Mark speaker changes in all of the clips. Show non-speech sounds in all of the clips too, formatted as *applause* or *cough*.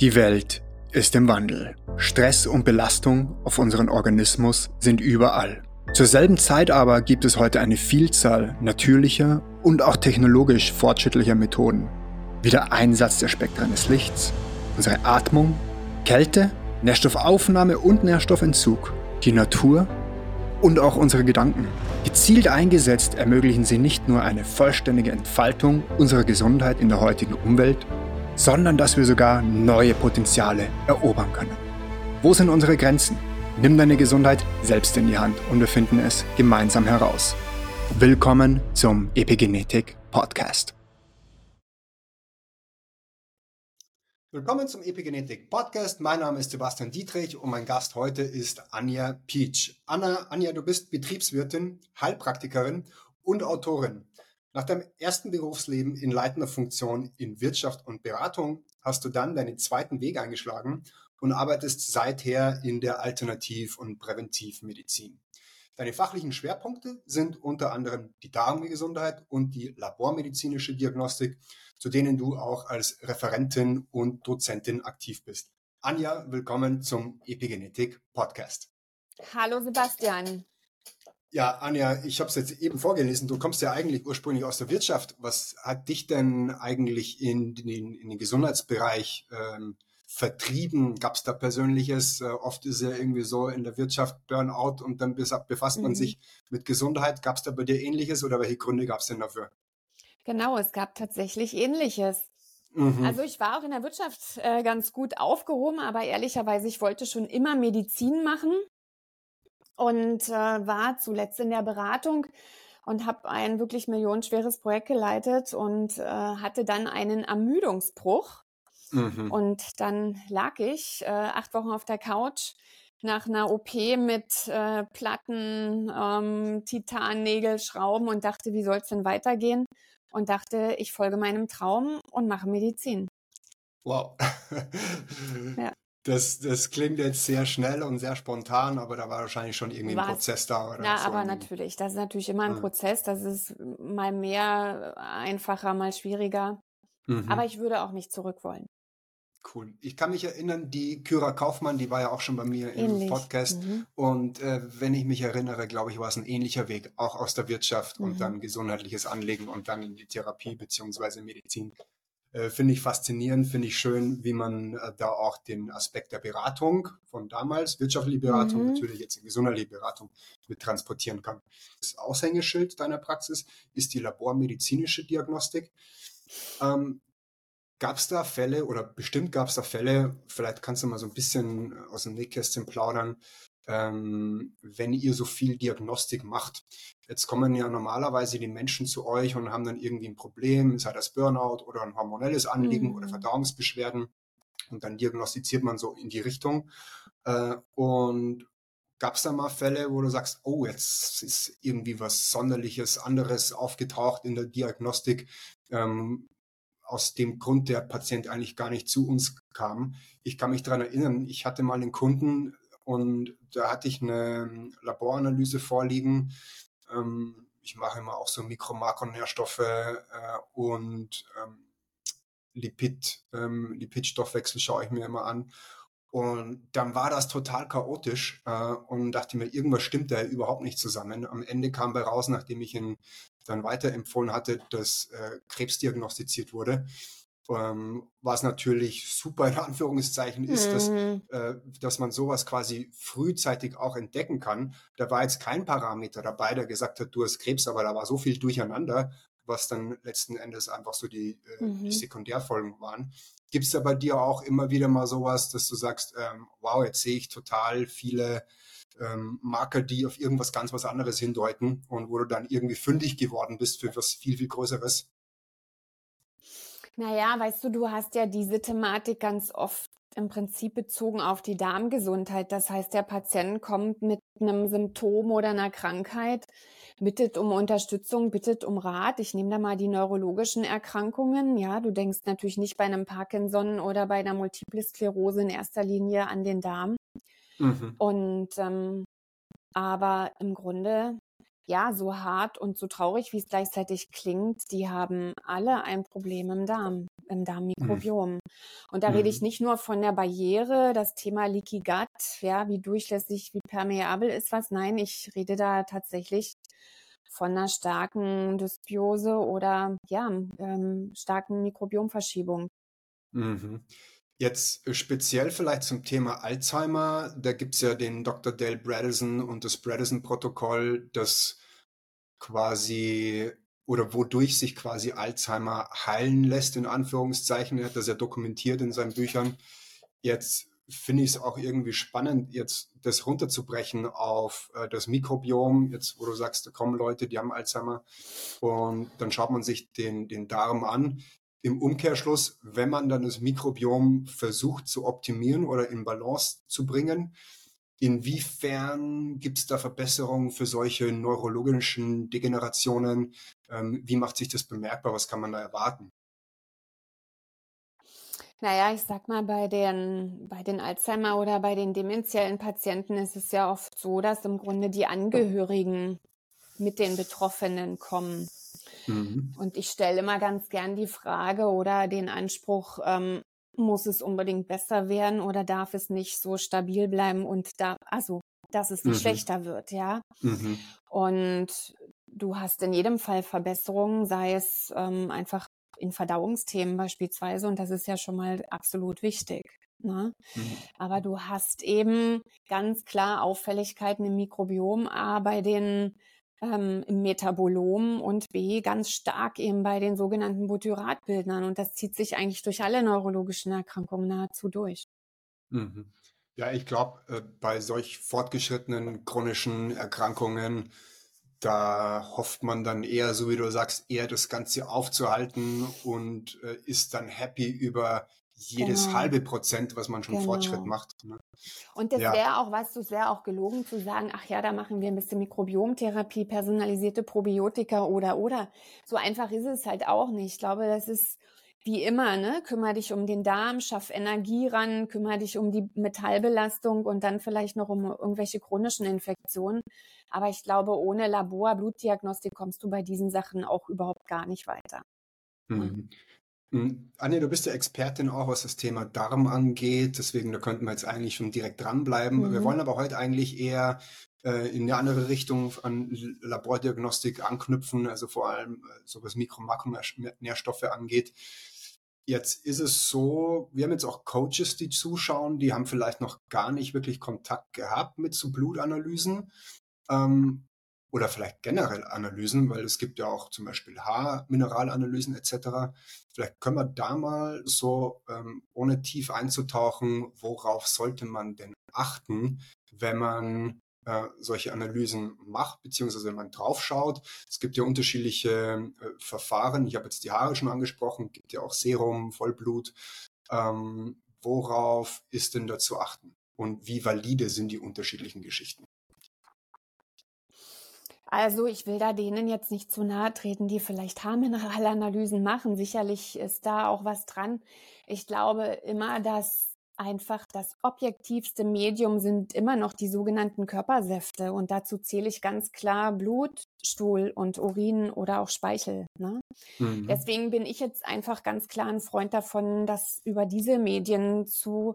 Speaker 1: Die Welt ist im Wandel. Stress und Belastung auf unseren Organismus sind überall. Zur selben Zeit aber gibt es heute eine Vielzahl natürlicher und auch technologisch fortschrittlicher Methoden, wie der Einsatz der Spektren des Lichts, unsere Atmung, Kälte, Nährstoffaufnahme und Nährstoffentzug, die Natur und auch unsere Gedanken. Gezielt eingesetzt ermöglichen sie nicht nur eine vollständige Entfaltung unserer Gesundheit in der heutigen Umwelt, sondern dass wir sogar neue Potenziale erobern können. Wo sind unsere Grenzen? Nimm deine Gesundheit selbst in die Hand und wir finden es gemeinsam heraus. Willkommen zum Epigenetik Podcast.
Speaker 2: Willkommen zum Epigenetik Podcast. Mein Name ist Sebastian Dietrich und mein Gast heute ist Anja Peach. Anna, Anja, du bist Betriebswirtin, Heilpraktikerin und Autorin. Nach deinem ersten Berufsleben in leitender Funktion in Wirtschaft und Beratung hast du dann deinen zweiten Weg eingeschlagen und arbeitest seither in der Alternativ- und Präventivmedizin. Deine fachlichen Schwerpunkte sind unter anderem die Darmgesundheit und die labormedizinische Diagnostik, zu denen du auch als Referentin und Dozentin aktiv bist. Anja, willkommen zum Epigenetik Podcast.
Speaker 3: Hallo Sebastian.
Speaker 2: Ja, Anja, ich habe es jetzt eben vorgelesen. Du kommst ja eigentlich ursprünglich aus der Wirtschaft. Was hat dich denn eigentlich in den, in den Gesundheitsbereich ähm, vertrieben? Gab es da Persönliches? Äh, oft ist ja irgendwie so in der Wirtschaft Burnout und dann befasst man mhm. sich mit Gesundheit. Gab es da bei dir Ähnliches oder welche Gründe gab es denn dafür?
Speaker 3: Genau, es gab tatsächlich Ähnliches. Mhm. Also ich war auch in der Wirtschaft äh, ganz gut aufgehoben, aber ehrlicherweise, ich wollte schon immer Medizin machen und äh, war zuletzt in der Beratung und habe ein wirklich millionenschweres Projekt geleitet und äh, hatte dann einen Ermüdungsbruch. Mhm. Und dann lag ich äh, acht Wochen auf der Couch nach einer OP mit äh, Platten, ähm, Titannägel, Schrauben und dachte, wie soll es denn weitergehen? Und dachte, ich folge meinem Traum und mache Medizin.
Speaker 2: Wow. *laughs* ja. Das, das klingt jetzt sehr schnell und sehr spontan, aber da war wahrscheinlich schon irgendwie ein Prozess da.
Speaker 3: Oder ja, so aber natürlich. Das ist natürlich immer ein ja. Prozess. Das ist mal mehr einfacher, mal schwieriger. Mhm. Aber ich würde auch nicht zurück wollen.
Speaker 2: Cool. Ich kann mich erinnern, die Kyra Kaufmann, die war ja auch schon bei mir Ähnlich. im Podcast. Mhm. Und äh, wenn ich mich erinnere, glaube ich, war es ein ähnlicher Weg, auch aus der Wirtschaft mhm. und dann gesundheitliches Anlegen und dann in die Therapie beziehungsweise Medizin. Äh, finde ich faszinierend, finde ich schön, wie man äh, da auch den Aspekt der Beratung von damals, wirtschaftliche Beratung, mhm. natürlich jetzt gesundheitliche Beratung mit transportieren kann. Das Aushängeschild deiner Praxis ist die labormedizinische Diagnostik. Ähm, Gab es da Fälle oder bestimmt gab es da Fälle, vielleicht kannst du mal so ein bisschen aus dem Nähkästchen plaudern, ähm, wenn ihr so viel Diagnostik macht. Jetzt kommen ja normalerweise die Menschen zu euch und haben dann irgendwie ein Problem, sei das Burnout oder ein hormonelles Anliegen mhm. oder Verdauungsbeschwerden. Und dann diagnostiziert man so in die Richtung. Äh, und gab es da mal Fälle, wo du sagst, oh, jetzt ist irgendwie was Sonderliches, anderes aufgetaucht in der Diagnostik, ähm, aus dem Grund der Patient eigentlich gar nicht zu uns kam. Ich kann mich daran erinnern, ich hatte mal einen Kunden, und da hatte ich eine Laboranalyse vorliegen. Ähm, ich mache immer auch so Mikro-Makronährstoffe äh, und ähm, Lipid, ähm, Lipidstoffwechsel schaue ich mir immer an. Und dann war das total chaotisch äh, und dachte mir, irgendwas stimmt da überhaupt nicht zusammen. Am Ende kam bei raus, nachdem ich ihn dann weiterempfohlen hatte, dass äh, Krebs diagnostiziert wurde ähm, was natürlich super in Anführungszeichen ist, mhm. dass, äh, dass man sowas quasi frühzeitig auch entdecken kann. Da war jetzt kein Parameter dabei, der gesagt hat, du hast Krebs, aber da war so viel durcheinander, was dann letzten Endes einfach so die, äh, mhm. die Sekundärfolgen waren. Gibt es da bei dir auch immer wieder mal sowas, dass du sagst, ähm, wow, jetzt sehe ich total viele ähm, Marker, die auf irgendwas ganz was anderes hindeuten und wo du dann irgendwie fündig geworden bist für was viel, viel Größeres?
Speaker 3: Naja, weißt du, du hast ja diese Thematik ganz oft im Prinzip bezogen auf die Darmgesundheit. Das heißt, der Patient kommt mit einem Symptom oder einer Krankheit, bittet um Unterstützung, bittet um Rat. Ich nehme da mal die neurologischen Erkrankungen. Ja, du denkst natürlich nicht bei einem Parkinson oder bei einer Multiple Sklerose in erster Linie an den Darm. Mhm. Und ähm, aber im Grunde ja, so hart und so traurig, wie es gleichzeitig klingt, die haben alle ein Problem im Darm, im mhm. Darmmikrobiom. Mhm. Und da mhm. rede ich mhm. nicht nur von der Barriere, das Thema Leaky Gut, ja, wie durchlässig, wie permeabel ist was. Nein, ich rede da tatsächlich von einer starken Dysbiose oder ja, ähm, starken Mikrobiomverschiebung.
Speaker 2: Mhm. Jetzt äh, speziell vielleicht zum Thema Alzheimer, da gibt es ja den Dr. Dale Bredesen und das Bredesen-Protokoll, das quasi oder wodurch sich quasi Alzheimer heilen lässt, in Anführungszeichen. Er hat das ja dokumentiert in seinen Büchern. Jetzt finde ich es auch irgendwie spannend, jetzt das runterzubrechen auf äh, das Mikrobiom. Jetzt, wo du sagst, da kommen Leute, die haben Alzheimer und dann schaut man sich den, den Darm an. Im Umkehrschluss, wenn man dann das Mikrobiom versucht zu optimieren oder in Balance zu bringen, inwiefern gibt es da Verbesserungen für solche neurologischen Degenerationen? Ähm, wie macht sich das bemerkbar? Was kann man da erwarten?
Speaker 3: Naja, ich sag mal, bei den, bei den Alzheimer oder bei den demenziellen Patienten ist es ja oft so, dass im Grunde die Angehörigen mit den Betroffenen kommen. Mhm. Und ich stelle immer ganz gern die Frage oder den Anspruch, ähm, muss es unbedingt besser werden oder darf es nicht so stabil bleiben und da, also, dass es nicht mhm. schlechter wird, ja. Mhm. Und du hast in jedem Fall Verbesserungen, sei es ähm, einfach in Verdauungsthemen beispielsweise, und das ist ja schon mal absolut wichtig. Ne? Mhm. Aber du hast eben ganz klar Auffälligkeiten im Mikrobiom, A bei den ähm, im Metabolom und B ganz stark eben bei den sogenannten Butyratbildnern. Und das zieht sich eigentlich durch alle neurologischen Erkrankungen nahezu durch.
Speaker 2: Mhm. Ja, ich glaube, äh, bei solch fortgeschrittenen chronischen Erkrankungen, da hofft man dann eher, so wie du sagst, eher das Ganze aufzuhalten und äh, ist dann happy über jedes genau. halbe Prozent, was man schon genau. Fortschritt macht. Ne?
Speaker 3: Und das ja. wäre auch, weißt du, es wäre auch gelogen zu sagen, ach ja, da machen wir ein bisschen Mikrobiomtherapie, personalisierte Probiotika oder oder. So einfach ist es halt auch nicht. Ich glaube, das ist wie immer, ne? Kümmer dich um den Darm, schaff Energie ran, kümmer dich um die Metallbelastung und dann vielleicht noch um irgendwelche chronischen Infektionen. Aber ich glaube, ohne Labor, Blutdiagnostik kommst du bei diesen Sachen auch überhaupt gar nicht weiter.
Speaker 2: Mhm. Hm, Anja, du bist ja Expertin auch, was das Thema Darm angeht. Deswegen, da könnten wir jetzt eigentlich schon direkt dranbleiben. Mhm. Wir wollen aber heute eigentlich eher äh, in eine andere Richtung an Labordiagnostik anknüpfen, also vor allem äh, so was Mikro- und Makronährstoffe angeht. Jetzt ist es so, wir haben jetzt auch Coaches, die zuschauen, die haben vielleicht noch gar nicht wirklich Kontakt gehabt mit so Blutanalysen. Ähm, oder vielleicht generell Analysen, weil es gibt ja auch zum Beispiel Haarmineralanalysen etc. Vielleicht können wir da mal so, ähm, ohne tief einzutauchen, worauf sollte man denn achten, wenn man äh, solche Analysen macht, beziehungsweise wenn man draufschaut. Es gibt ja unterschiedliche äh, Verfahren. Ich habe jetzt die Haare schon angesprochen, gibt ja auch Serum, Vollblut. Ähm, worauf ist denn da zu achten? Und wie valide sind die unterschiedlichen Geschichten?
Speaker 3: Also ich will da denen jetzt nicht zu nahe treten, die vielleicht Haarmineralanalysen machen. Sicherlich ist da auch was dran. Ich glaube immer, dass einfach das objektivste Medium sind immer noch die sogenannten Körpersäfte. Und dazu zähle ich ganz klar Blut, Stuhl und Urin oder auch Speichel. Ne? Mhm. Deswegen bin ich jetzt einfach ganz klar ein Freund davon, das über diese Medien zu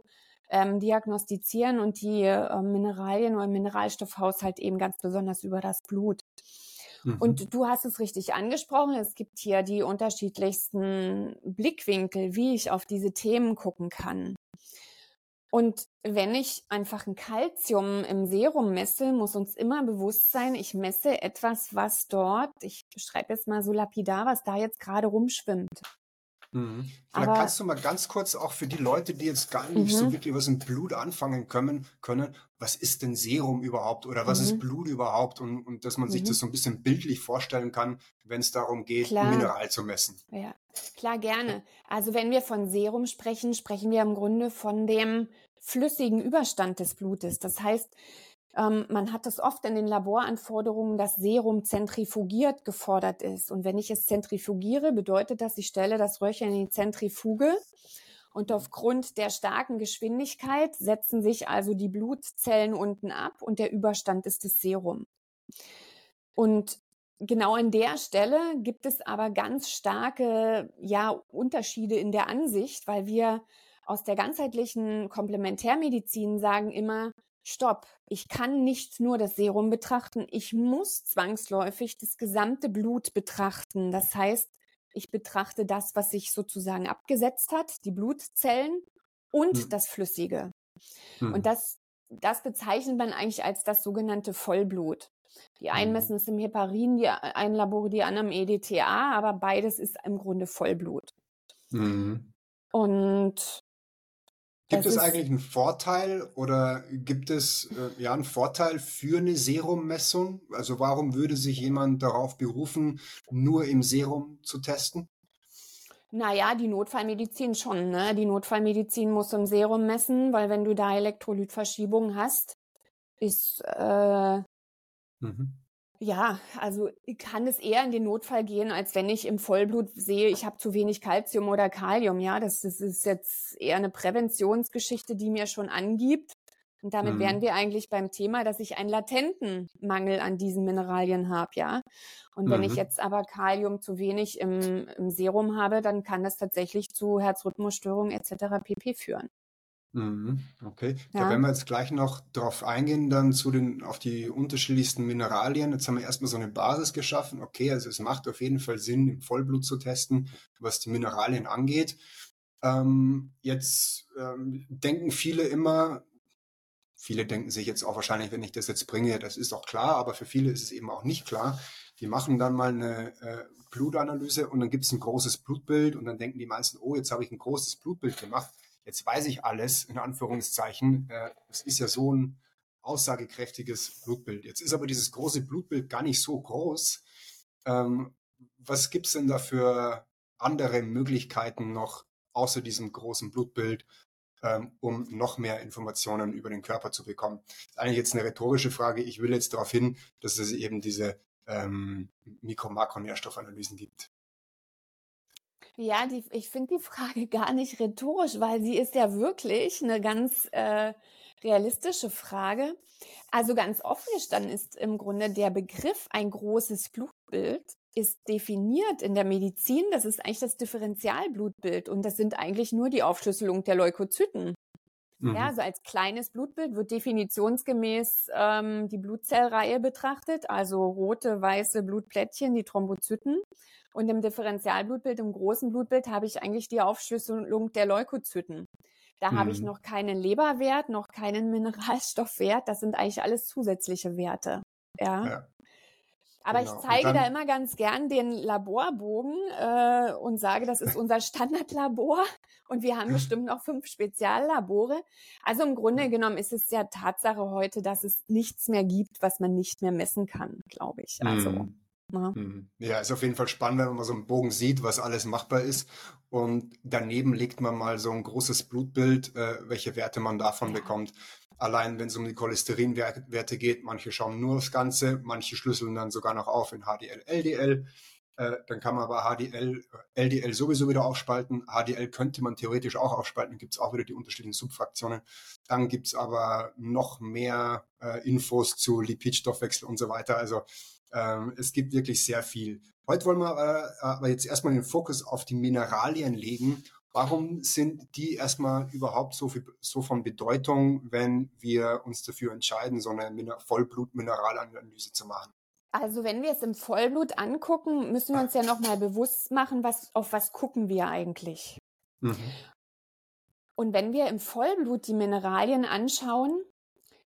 Speaker 3: ähm, diagnostizieren und die äh, Mineralien oder Mineralstoffhaushalt eben ganz besonders über das Blut. Mhm. Und du hast es richtig angesprochen. Es gibt hier die unterschiedlichsten Blickwinkel, wie ich auf diese Themen gucken kann. Und wenn ich einfach ein Kalzium im Serum messe, muss uns immer bewusst sein, ich messe etwas, was dort, ich schreibe jetzt mal so lapidar, was da jetzt gerade rumschwimmt.
Speaker 2: Mhm. Vielleicht Aber, kannst du mal ganz kurz auch für die Leute, die jetzt gar nicht so mhm. wirklich was im Blut anfangen können, können, was ist denn Serum überhaupt oder was ist mhm. Blut überhaupt und, und dass man sich das so ein bisschen bildlich vorstellen kann, wenn es darum geht, Klar. Mineral zu messen.
Speaker 3: Ja, klar, gerne. Also wenn wir von Serum sprechen, sprechen wir im Grunde von dem flüssigen Überstand des Blutes. Das heißt, ähm, man hat es oft in den Laboranforderungen, dass Serum zentrifugiert gefordert ist. Und wenn ich es zentrifugiere, bedeutet das, ich stelle das Röhrchen in die Zentrifuge und aufgrund der starken Geschwindigkeit setzen sich also die Blutzellen unten ab und der Überstand ist das Serum. Und genau an der Stelle gibt es aber ganz starke ja, Unterschiede in der Ansicht, weil wir aus der ganzheitlichen Komplementärmedizin sagen immer, stopp, ich kann nicht nur das Serum betrachten, ich muss zwangsläufig das gesamte Blut betrachten. Das heißt, ich betrachte das, was sich sozusagen abgesetzt hat, die Blutzellen und hm. das Flüssige. Hm. Und das, das bezeichnet man eigentlich als das sogenannte Vollblut. Die einen hm. messen es im Heparin, die einen Labore, die anderen im EDTA, aber beides ist im Grunde Vollblut. Mhm. Und
Speaker 2: Gibt es eigentlich einen Vorteil oder gibt es äh, ja einen Vorteil für eine Serummessung? Also warum würde sich jemand darauf berufen, nur im Serum zu testen?
Speaker 3: Naja, die Notfallmedizin schon. Ne? Die Notfallmedizin muss im Serum messen, weil wenn du da Elektrolytverschiebungen hast, ist äh, mhm. Ja, also kann es eher in den Notfall gehen, als wenn ich im Vollblut sehe, ich habe zu wenig Kalzium oder Kalium. Ja, das, das, ist jetzt eher eine Präventionsgeschichte, die mir schon angibt. Und damit mhm. wären wir eigentlich beim Thema, dass ich einen latenten Mangel an diesen Mineralien habe, ja. Und mhm. wenn ich mhm. jetzt aber Kalium zu wenig im, im Serum habe, dann kann das tatsächlich zu Herzrhythmusstörungen etc. pp. führen.
Speaker 2: Mhm, okay, ja. da werden wir jetzt gleich noch drauf eingehen, dann zu den, auf die unterschiedlichsten Mineralien. Jetzt haben wir erstmal so eine Basis geschaffen. Okay, also es macht auf jeden Fall Sinn, im Vollblut zu testen, was die Mineralien angeht. Ähm, jetzt ähm, denken viele immer, viele denken sich jetzt auch wahrscheinlich, wenn ich das jetzt bringe, das ist auch klar, aber für viele ist es eben auch nicht klar. Die machen dann mal eine äh, Blutanalyse und dann gibt es ein großes Blutbild und dann denken die meisten, oh, jetzt habe ich ein großes Blutbild gemacht jetzt weiß ich alles, in Anführungszeichen. Äh, es ist ja so ein aussagekräftiges Blutbild. Jetzt ist aber dieses große Blutbild gar nicht so groß. Ähm, was gibt es denn da für andere Möglichkeiten noch außer diesem großen Blutbild, ähm, um noch mehr Informationen über den Körper zu bekommen? Das ist eigentlich jetzt eine rhetorische Frage. Ich will jetzt darauf hin, dass es eben diese ähm, Mikro-Makronährstoffanalysen gibt.
Speaker 3: Ja, die, ich finde die Frage *laughs* gar nicht rhetorisch, weil sie ist ja wirklich eine ganz äh, realistische Frage. Also ganz offen gestanden ist im Grunde der Begriff ein großes Blutbild ist definiert in der Medizin. Das ist eigentlich das Differentialblutbild und das sind eigentlich nur die Aufschlüsselung der Leukozyten. Mhm. Ja, also als kleines Blutbild wird definitionsgemäß ähm, die Blutzellreihe betrachtet, also rote, weiße Blutplättchen, die Thrombozyten. Und im Differentialblutbild, im großen Blutbild, habe ich eigentlich die Aufschlüsselung der Leukozyten. Da mhm. habe ich mhm. noch keinen Leberwert, noch keinen Mineralstoffwert. Das sind eigentlich alles zusätzliche Werte. Ja. ja. Aber genau. ich zeige da immer ganz gern den Laborbogen äh, und sage, das ist unser *laughs* Standardlabor und wir haben bestimmt noch fünf Speziallabore. Also im Grunde genommen ist es ja Tatsache heute, dass es nichts mehr gibt, was man nicht mehr messen kann, glaube ich. Also. Mhm.
Speaker 2: Ja. Mhm. ja, ist auf jeden Fall spannend, wenn man so einen Bogen sieht, was alles machbar ist. Und daneben legt man mal so ein großes Blutbild, äh, welche Werte man davon bekommt. Allein wenn es um die Cholesterinwerte geht, manche schauen nur aufs Ganze, manche schlüsseln dann sogar noch auf in HDL, LDL. Äh, dann kann man aber HDL, LDL sowieso wieder aufspalten. HDL könnte man theoretisch auch aufspalten, gibt es auch wieder die unterschiedlichen Subfraktionen. Dann gibt es aber noch mehr äh, Infos zu Lipidstoffwechsel und so weiter. Also ähm, es gibt wirklich sehr viel. Heute wollen wir äh, aber jetzt erstmal den Fokus auf die Mineralien legen. Warum sind die erstmal überhaupt so, viel, so von Bedeutung, wenn wir uns dafür entscheiden, so eine Vollblutmineralanalyse zu machen?
Speaker 3: Also wenn wir es im Vollblut angucken, müssen wir uns ja nochmal bewusst machen, was, auf was gucken wir eigentlich. Mhm. Und wenn wir im Vollblut die Mineralien anschauen,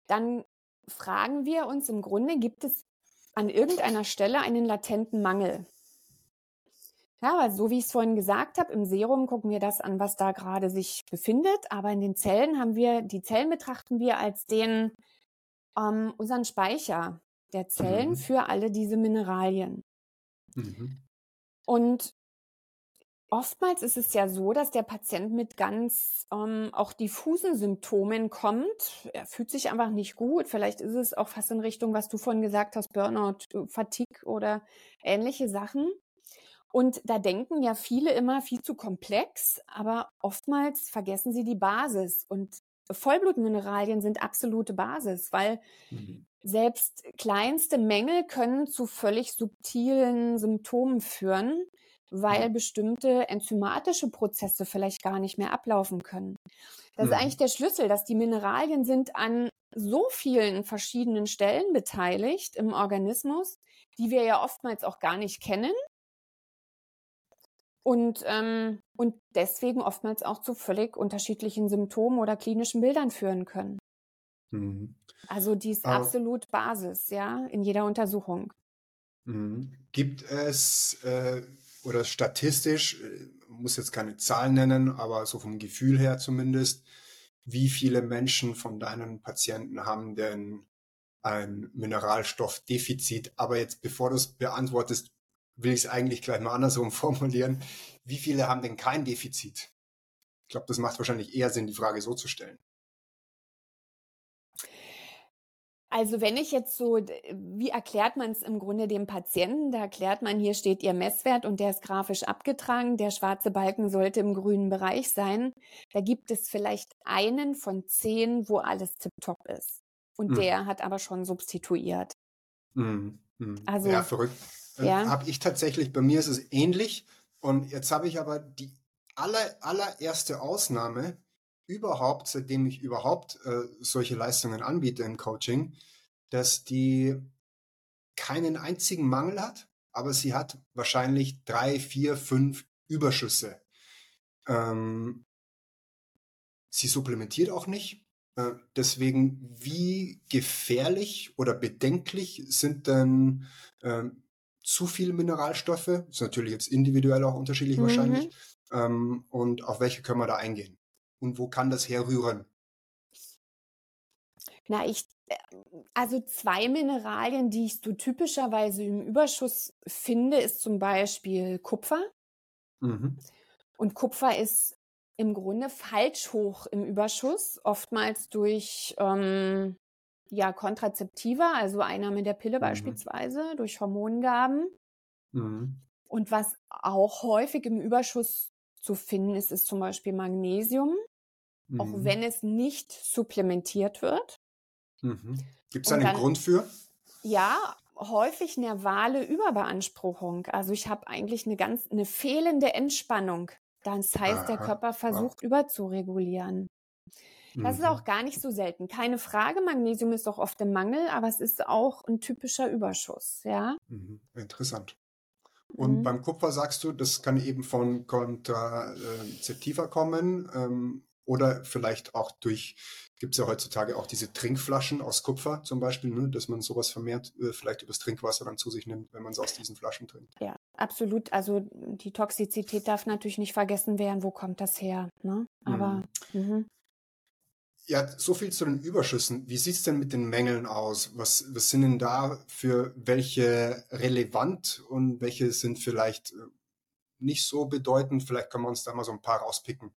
Speaker 3: dann fragen wir uns im Grunde, gibt es an irgendeiner Stelle einen latenten Mangel. Ja, weil so wie ich es vorhin gesagt habe, im Serum gucken wir das an, was da gerade sich befindet, aber in den Zellen haben wir, die Zellen betrachten wir als den, ähm, unseren Speicher der Zellen mhm. für alle diese Mineralien. Mhm. Und Oftmals ist es ja so, dass der Patient mit ganz ähm, auch diffusen Symptomen kommt. Er fühlt sich einfach nicht gut. Vielleicht ist es auch fast in Richtung, was du vorhin gesagt hast, Burnout, äh, Fatigue oder ähnliche Sachen. Und da denken ja viele immer viel zu komplex, aber oftmals vergessen sie die Basis. Und Vollblutmineralien sind absolute Basis, weil mhm. selbst kleinste Mängel können zu völlig subtilen Symptomen führen, weil mhm. bestimmte enzymatische Prozesse vielleicht gar nicht mehr ablaufen können. Das ist mhm. eigentlich der Schlüssel, dass die Mineralien sind an so vielen verschiedenen Stellen beteiligt im Organismus, die wir ja oftmals auch gar nicht kennen und, ähm, und deswegen oftmals auch zu völlig unterschiedlichen Symptomen oder klinischen Bildern führen können. Mhm. Also die ist Aber, absolut Basis, ja, in jeder Untersuchung.
Speaker 2: Mhm. Gibt es äh, oder statistisch, äh, muss jetzt keine Zahlen nennen, aber so vom Gefühl her zumindest, wie viele Menschen von deinen Patienten haben denn ein Mineralstoffdefizit? Aber jetzt, bevor du es beantwortest, will ich es eigentlich gleich mal andersrum *laughs* formulieren. Wie viele haben denn kein Defizit? Ich glaube, das macht wahrscheinlich eher Sinn, die Frage so zu stellen.
Speaker 3: Also wenn ich jetzt so, wie erklärt man es im Grunde dem Patienten? Da erklärt man, hier steht Ihr Messwert und der ist grafisch abgetragen. Der schwarze Balken sollte im grünen Bereich sein. Da gibt es vielleicht einen von zehn, wo alles tiptop ist. Und mhm. der hat aber schon substituiert.
Speaker 2: Mhm. Mhm. Also, ja, verrückt. Äh, ja. Habe ich tatsächlich, bei mir ist es ähnlich. Und jetzt habe ich aber die aller, allererste Ausnahme, überhaupt, seitdem ich überhaupt äh, solche Leistungen anbiete im Coaching, dass die keinen einzigen Mangel hat, aber sie hat wahrscheinlich drei, vier, fünf Überschüsse. Ähm, sie supplementiert auch nicht. Äh, deswegen, wie gefährlich oder bedenklich sind denn äh, zu viele Mineralstoffe? Das ist natürlich jetzt individuell auch unterschiedlich mhm. wahrscheinlich. Ähm, und auf welche können wir da eingehen? und wo kann das herrühren?
Speaker 3: Na, ich, äh, also zwei Mineralien, die ich so typischerweise im Überschuss finde, ist zum Beispiel Kupfer. Mhm. Und Kupfer ist im Grunde falsch hoch im Überschuss, oftmals durch ähm, ja, Kontrazeptiva, also Einnahme der Pille mhm. beispielsweise, durch Hormongaben. Mhm. Und was auch häufig im Überschuss zu finden ist, ist zum Beispiel Magnesium mhm. auch wenn es nicht supplementiert wird.
Speaker 2: Mhm. Gibt es einen dann, Grund für?
Speaker 3: Ja, häufig nervale Überbeanspruchung. Also ich habe eigentlich eine ganz eine fehlende Entspannung. Das heißt, Aha, der Körper versucht wow. überzuregulieren. Das mhm. ist auch gar nicht so selten. Keine Frage, Magnesium ist doch oft im Mangel, aber es ist auch ein typischer Überschuss, ja.
Speaker 2: Mhm. Interessant. Und mhm. beim Kupfer sagst du, das kann eben von Kontrazeptiva kommen. Ähm, oder vielleicht auch durch, gibt es ja heutzutage auch diese Trinkflaschen aus Kupfer zum Beispiel, ne, dass man sowas vermehrt äh, vielleicht übers Trinkwasser dann zu sich nimmt, wenn man es aus diesen Flaschen trinkt.
Speaker 3: Ja, absolut. Also die Toxizität darf natürlich nicht vergessen werden, wo kommt das her. Ne? Aber mhm.
Speaker 2: Ja, so viel zu den Überschüssen. Wie sieht es denn mit den Mängeln aus? Was, was sind denn da für welche relevant und welche sind vielleicht äh, nicht so bedeutend? Vielleicht können wir uns da mal so ein paar rauspicken.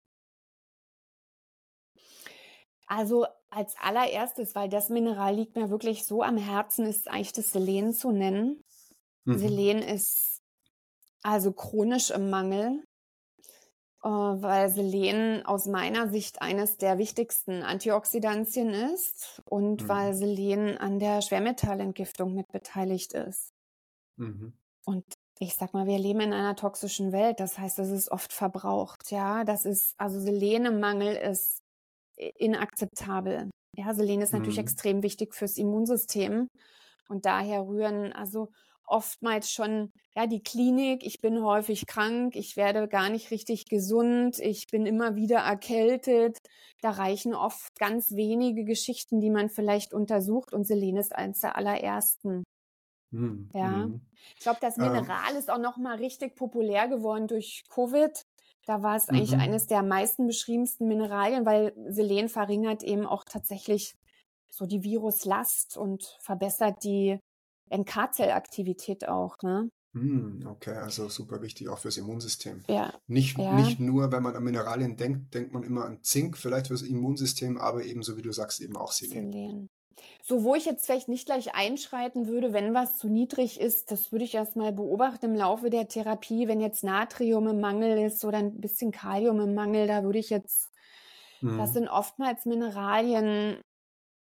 Speaker 3: Also als allererstes, weil das Mineral liegt mir wirklich so am Herzen, ist eigentlich das Selen zu nennen. Mhm. Selen ist also chronisch im Mangel, weil Selen aus meiner Sicht eines der wichtigsten Antioxidantien ist und mhm. weil Selen an der Schwermetallentgiftung mit beteiligt ist. Mhm. Und ich sag mal, wir leben in einer toxischen Welt, das heißt, es ist oft verbraucht, ja. Das ist, also Selenemangel ist inakzeptabel. Ja, Selen ist natürlich mhm. extrem wichtig fürs Immunsystem. Und daher rühren also oftmals schon, ja, die Klinik, ich bin häufig krank, ich werde gar nicht richtig gesund, ich bin immer wieder erkältet. Da reichen oft ganz wenige Geschichten, die man vielleicht untersucht und Selen ist eines der allerersten. Mhm. Ja, mhm. ich glaube, das Mineral ähm. ist auch noch mal richtig populär geworden durch Covid. Da war es mhm. eigentlich eines der meisten beschriebensten Mineralien, weil Selen verringert eben auch tatsächlich so die Viruslast und verbessert die NK-Zellaktivität auch. Ne?
Speaker 2: Hm, okay, also super wichtig auch fürs Immunsystem. Ja. Nicht, ja. nicht nur, wenn man an Mineralien denkt, denkt man immer an Zink, vielleicht fürs Immunsystem, aber ebenso wie du sagst, eben auch Selen. Selen.
Speaker 3: So, wo ich jetzt vielleicht nicht gleich einschreiten würde, wenn was zu niedrig ist, das würde ich erstmal beobachten im Laufe der Therapie. Wenn jetzt Natrium im Mangel ist oder ein bisschen Kalium im Mangel, da würde ich jetzt, mhm. das sind oftmals Mineralien,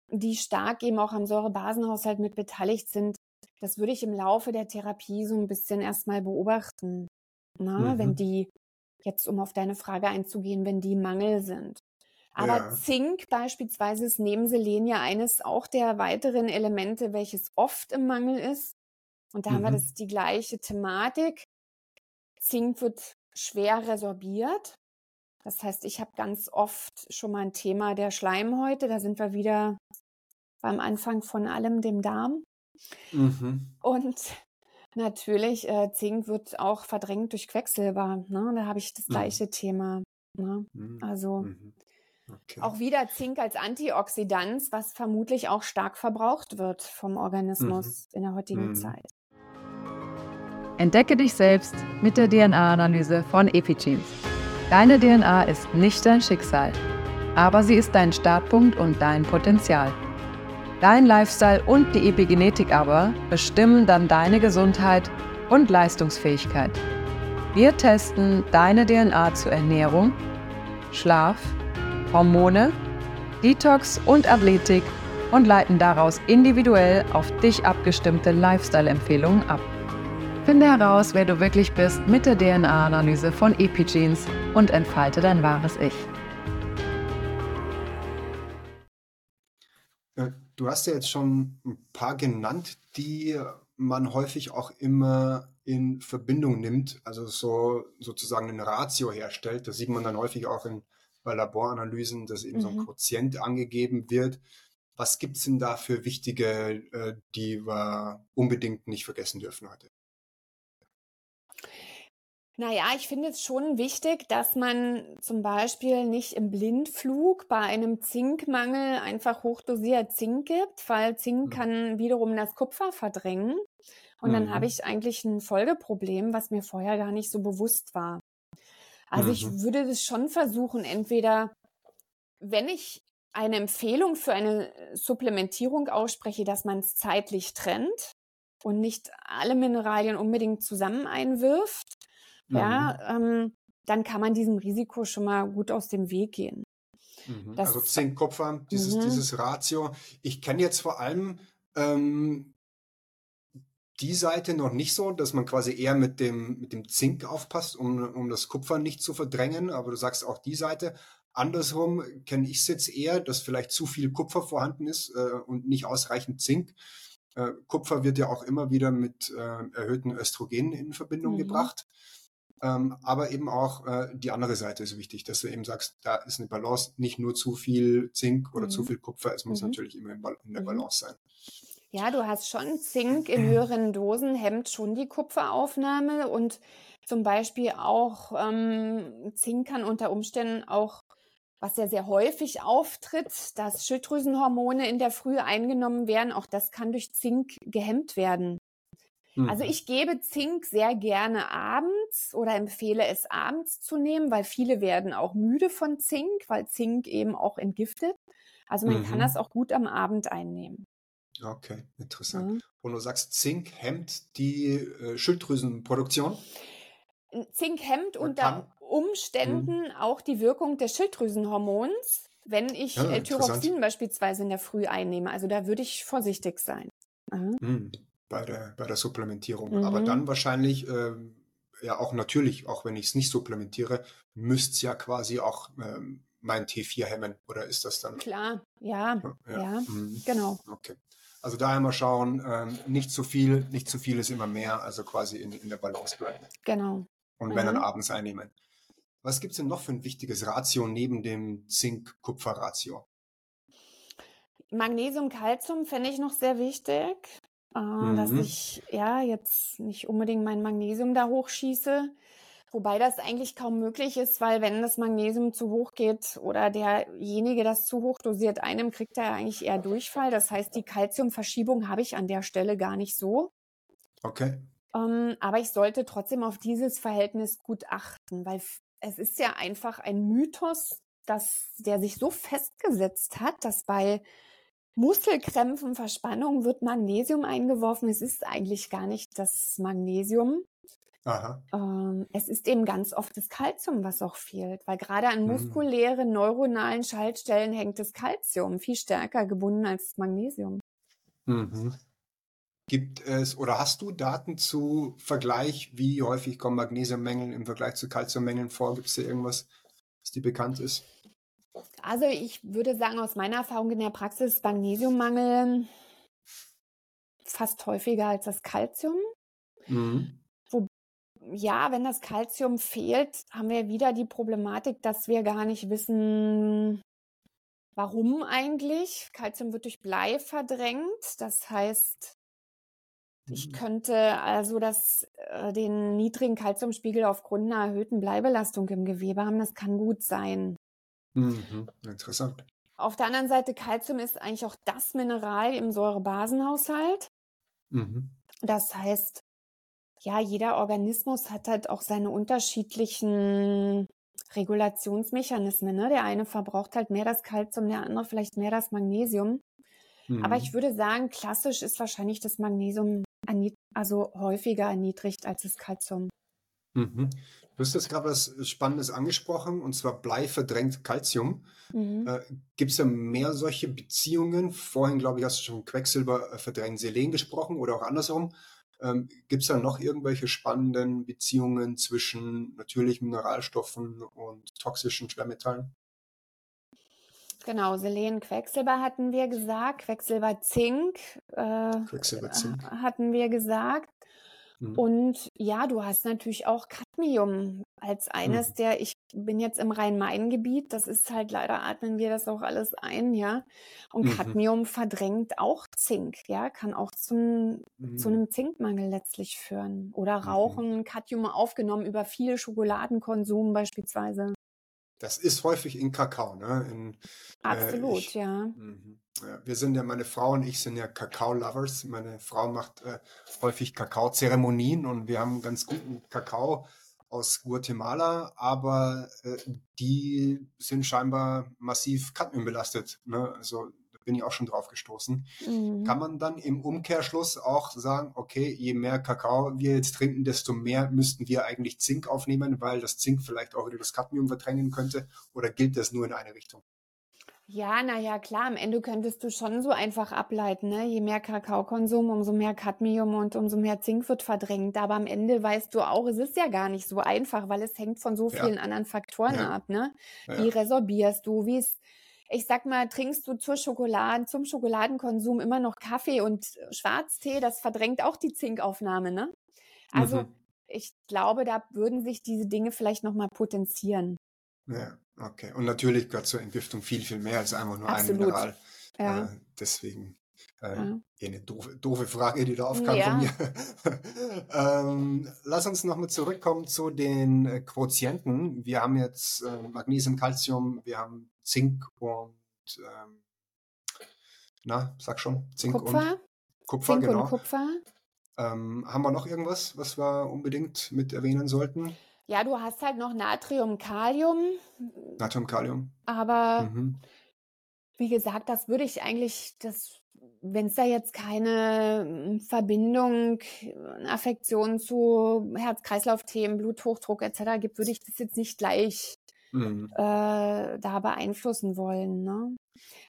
Speaker 3: die stark eben auch am Säurebasenhaushalt mit beteiligt sind, das würde ich im Laufe der Therapie so ein bisschen erstmal beobachten. Na, mhm. wenn die, jetzt um auf deine Frage einzugehen, wenn die Mangel sind. Aber ja. Zink beispielsweise ist neben Selen ja eines auch der weiteren Elemente, welches oft im Mangel ist. Und da mhm. haben wir mhm. das die gleiche Thematik. Zink wird schwer resorbiert. Das heißt, ich habe ganz oft schon mal ein Thema der Schleimhäute. Da sind wir wieder beim Anfang von allem, dem Darm. Mhm. Und natürlich, äh, Zink wird auch verdrängt durch Quecksilber. Ne? Da habe ich das mhm. gleiche mhm. Thema. Ne? Mhm. Also mhm. okay. auch wieder Zink als Antioxidant, was vermutlich auch stark verbraucht wird vom Organismus in der heutigen Zeit.
Speaker 4: Entdecke dich selbst mit der DNA-Analyse von Epigenes. Deine DNA ist nicht dein Schicksal, aber sie ist dein Startpunkt und dein Potenzial. Dein Lifestyle und die Epigenetik aber bestimmen dann deine Gesundheit und Leistungsfähigkeit. Wir testen deine DNA zur Ernährung, Schlaf, Hormone, Detox und Athletik und leiten daraus individuell auf dich abgestimmte Lifestyle-Empfehlungen ab. Finde heraus, wer du wirklich bist mit der DNA-Analyse von Epigenes und entfalte dein wahres Ich.
Speaker 2: Du hast ja jetzt schon ein paar genannt, die man häufig auch immer in Verbindung nimmt, also so sozusagen eine Ratio herstellt. Das sieht man dann häufig auch in, bei Laboranalysen, dass eben mhm. so ein mhm. Quotient angegeben wird. Was gibt es denn da für wichtige, äh, die wir unbedingt nicht vergessen dürfen heute?
Speaker 3: Naja, ich finde es schon wichtig, dass man zum Beispiel nicht im Blindflug bei einem Zinkmangel einfach hochdosiert Zink gibt, weil Zink mhm. kann wiederum das Kupfer verdrängen. Und mhm. dann habe ich eigentlich ein Folgeproblem, was mir vorher gar nicht so bewusst war. Also mhm. ich würde das schon versuchen, entweder, wenn ich eine Empfehlung für eine Supplementierung ausspreche, dass man es zeitlich trennt und nicht alle Mineralien unbedingt zusammen einwirft, mhm. ja, ähm, dann kann man diesem Risiko schon mal gut aus dem Weg gehen.
Speaker 2: Mhm. Also Zink, Kupfer, dieses, mhm. dieses Ratio. Ich kenne jetzt vor allem ähm, die Seite noch nicht so, dass man quasi eher mit dem, mit dem Zink aufpasst, um, um das Kupfer nicht zu verdrängen. Aber du sagst auch die Seite. Andersrum kenne ich es jetzt eher, dass vielleicht zu viel Kupfer vorhanden ist äh, und nicht ausreichend Zink. Äh, Kupfer wird ja auch immer wieder mit äh, erhöhten Östrogenen in Verbindung mhm. gebracht. Ähm, aber eben auch äh, die andere Seite ist wichtig, dass du eben sagst, da ist eine Balance, nicht nur zu viel Zink oder mhm. zu viel Kupfer, es muss mhm. natürlich immer in, der mhm. Balance sein.
Speaker 3: Ja, du hast schon Zink in höheren Dosen, hemmt schon die Kupferaufnahme und zum Beispiel auch ähm, Zink kann unter Umständen auch was ja sehr häufig auftritt, dass Schilddrüsenhormone in der Früh eingenommen werden. Auch das kann durch Zink gehemmt werden. Also mhm. Ich gebe Zink sehr gerne abends oder empfehle es abends zu nehmen, weil viele werden auch müde von Zink, weil Zink eben auch entgiftet. Also man mhm. kann das auch gut am Abend einnehmen.
Speaker 2: Okay, interessant. Mhm. Und du sagst, Zink hemmt die äh, Schilddrüsenproduktion?
Speaker 3: Zink hemmt unter Umständen mhm. auch die Wirkung des Schilddrüsenhormons, wenn ich ja, äh, Thyroxin beispielsweise in der Früh einnehme. Also da würde ich vorsichtig sein.
Speaker 2: Mhm. Bei, der, bei der Supplementierung. Mhm. Aber dann wahrscheinlich, äh, ja auch natürlich, auch wenn ich es nicht supplementiere, müsste es ja quasi auch ähm, mein T4 hemmen. Oder ist das dann?
Speaker 3: Klar, ja, ja, ja mhm. genau.
Speaker 2: Okay. Also da einmal schauen, ähm, nicht zu viel, nicht zu viel ist immer mehr, also quasi in, in der Balance bleiben.
Speaker 3: Genau.
Speaker 2: Und wenn dann mhm. abends einnehmen. Was gibt es denn noch für ein wichtiges Ratio neben dem Zink-Kupfer-Ratio?
Speaker 3: Magnesium, Calcium fände ich noch sehr wichtig, äh, mhm. dass ich ja jetzt nicht unbedingt mein Magnesium da hochschieße. Wobei das eigentlich kaum möglich ist, weil wenn das Magnesium zu hoch geht oder derjenige das zu hoch dosiert einem, kriegt er eigentlich eher Durchfall. Das heißt, die Calciumverschiebung habe ich an der Stelle gar nicht so.
Speaker 2: Okay.
Speaker 3: Ähm, aber ich sollte trotzdem auf dieses Verhältnis gut achten, weil es ist ja einfach ein Mythos, dass der sich so festgesetzt hat, dass bei Muskelkrämpfen, Verspannungen wird Magnesium eingeworfen. Es ist eigentlich gar nicht das Magnesium. Ähm, es ist eben ganz oft das Kalzium, was auch fehlt, weil gerade an mhm. muskulären, neuronalen Schaltstellen hängt das Kalzium viel stärker gebunden als das Magnesium.
Speaker 2: Mhm. Gibt es oder hast du Daten zu Vergleich, wie häufig kommen Magnesiummängel im Vergleich zu Kalziummängeln vor? Gibt es da irgendwas, was dir bekannt ist?
Speaker 3: Also ich würde sagen, aus meiner Erfahrung in der Praxis Magnesiummangel fast häufiger als das Kalzium. Mhm. Wo, ja, wenn das Kalzium fehlt, haben wir wieder die Problematik, dass wir gar nicht wissen, warum eigentlich. Kalzium wird durch Blei verdrängt. Das heißt, ich mhm. könnte also das, äh, den niedrigen Kalziumspiegel aufgrund einer erhöhten Bleibelastung im Gewebe haben. Das kann gut sein.
Speaker 2: Mhm. Interessant.
Speaker 3: Auf der anderen Seite, Kalzium ist eigentlich auch das Mineral im Säurebasenhaushalt. Mhm. Das heißt, ja, jeder Organismus hat halt auch seine unterschiedlichen Regulationsmechanismen. Ne? Der eine verbraucht halt mehr das Kalzium, der andere vielleicht mehr das Magnesium. Mhm. Aber ich würde sagen, klassisch ist wahrscheinlich das Magnesium also häufiger erniedrigt als das Kalzium.
Speaker 2: Mhm. Du hast jetzt gerade was Spannendes angesprochen, und zwar Blei verdrängt Kalzium. Mhm. Äh, Gibt es da mehr solche Beziehungen? Vorhin, glaube ich, hast du schon Quecksilber äh, verdrängt Selen gesprochen oder auch andersrum. Ähm, Gibt es da noch irgendwelche spannenden Beziehungen zwischen natürlichen Mineralstoffen und toxischen Schwermetallen?
Speaker 3: Genau, Selen, Quecksilber hatten wir gesagt, Quecksilber, Zink,
Speaker 2: äh, Quecksilber, Zink.
Speaker 3: hatten wir gesagt. Mhm. Und ja, du hast natürlich auch Cadmium als eines mhm. der, ich bin jetzt im Rhein-Main-Gebiet, das ist halt leider atmen wir das auch alles ein, ja. Und mhm. Cadmium verdrängt auch Zink, ja, kann auch zum, zu mhm. einem Zinkmangel letztlich führen. Oder mhm. Rauchen, Cadmium aufgenommen über viel Schokoladenkonsum beispielsweise.
Speaker 2: Das ist häufig in Kakao, ne? In,
Speaker 3: Absolut, äh, ich, ja. Mhm.
Speaker 2: ja. Wir sind ja, meine Frau und ich sind ja Kakao-Lovers. Meine Frau macht äh, häufig Kakao-Zeremonien und wir haben ganz guten Kakao aus Guatemala, aber äh, die sind scheinbar massiv Cadmium belastet. Ne? Also bin ich auch schon drauf gestoßen. Mhm. Kann man dann im Umkehrschluss auch sagen, okay, je mehr Kakao wir jetzt trinken, desto mehr müssten wir eigentlich Zink aufnehmen, weil das Zink vielleicht auch wieder das Cadmium verdrängen könnte? Oder gilt das nur in eine Richtung?
Speaker 3: Ja, naja, klar, am Ende könntest du schon so einfach ableiten, ne? Je mehr Kakaokonsum, umso mehr Cadmium und umso mehr Zink wird verdrängt. Aber am Ende weißt du auch, es ist ja gar nicht so einfach, weil es hängt von so vielen ja. anderen Faktoren ja. ab, ne? Ja. Wie resorbierst du, wie ist ich sag mal, trinkst du zur Schokolade, zum Schokoladenkonsum immer noch Kaffee und Schwarztee, das verdrängt auch die Zinkaufnahme, ne? Also mhm. ich glaube, da würden sich diese Dinge vielleicht nochmal potenzieren.
Speaker 2: Ja, okay. Und natürlich gehört zur Entgiftung viel, viel mehr als einfach nur Absolut. ein Mineral. Ja. Äh, deswegen äh, ja. eine doofe, doofe, Frage, die da aufkam ja. von mir. *laughs* ähm, lass uns nochmal zurückkommen zu den äh, Quotienten. Wir haben jetzt äh, Magnesium, Calcium, wir haben Zink und ähm, na, sag schon, Zink
Speaker 3: Kupfer.
Speaker 2: und Kupfer,
Speaker 3: Zink
Speaker 2: genau.
Speaker 3: Und Kupfer.
Speaker 2: Ähm, haben wir noch irgendwas, was wir unbedingt mit erwähnen sollten?
Speaker 3: Ja, du hast halt noch Natrium, Kalium.
Speaker 2: Natrium, Kalium.
Speaker 3: Aber mhm. wie gesagt, das würde ich eigentlich, das, wenn es da jetzt keine hm, Verbindung, Affektion zu Herz-Kreislauf-Themen, Bluthochdruck etc. gibt, würde ich das jetzt nicht gleich mhm. äh, da beeinflussen wollen. Ne?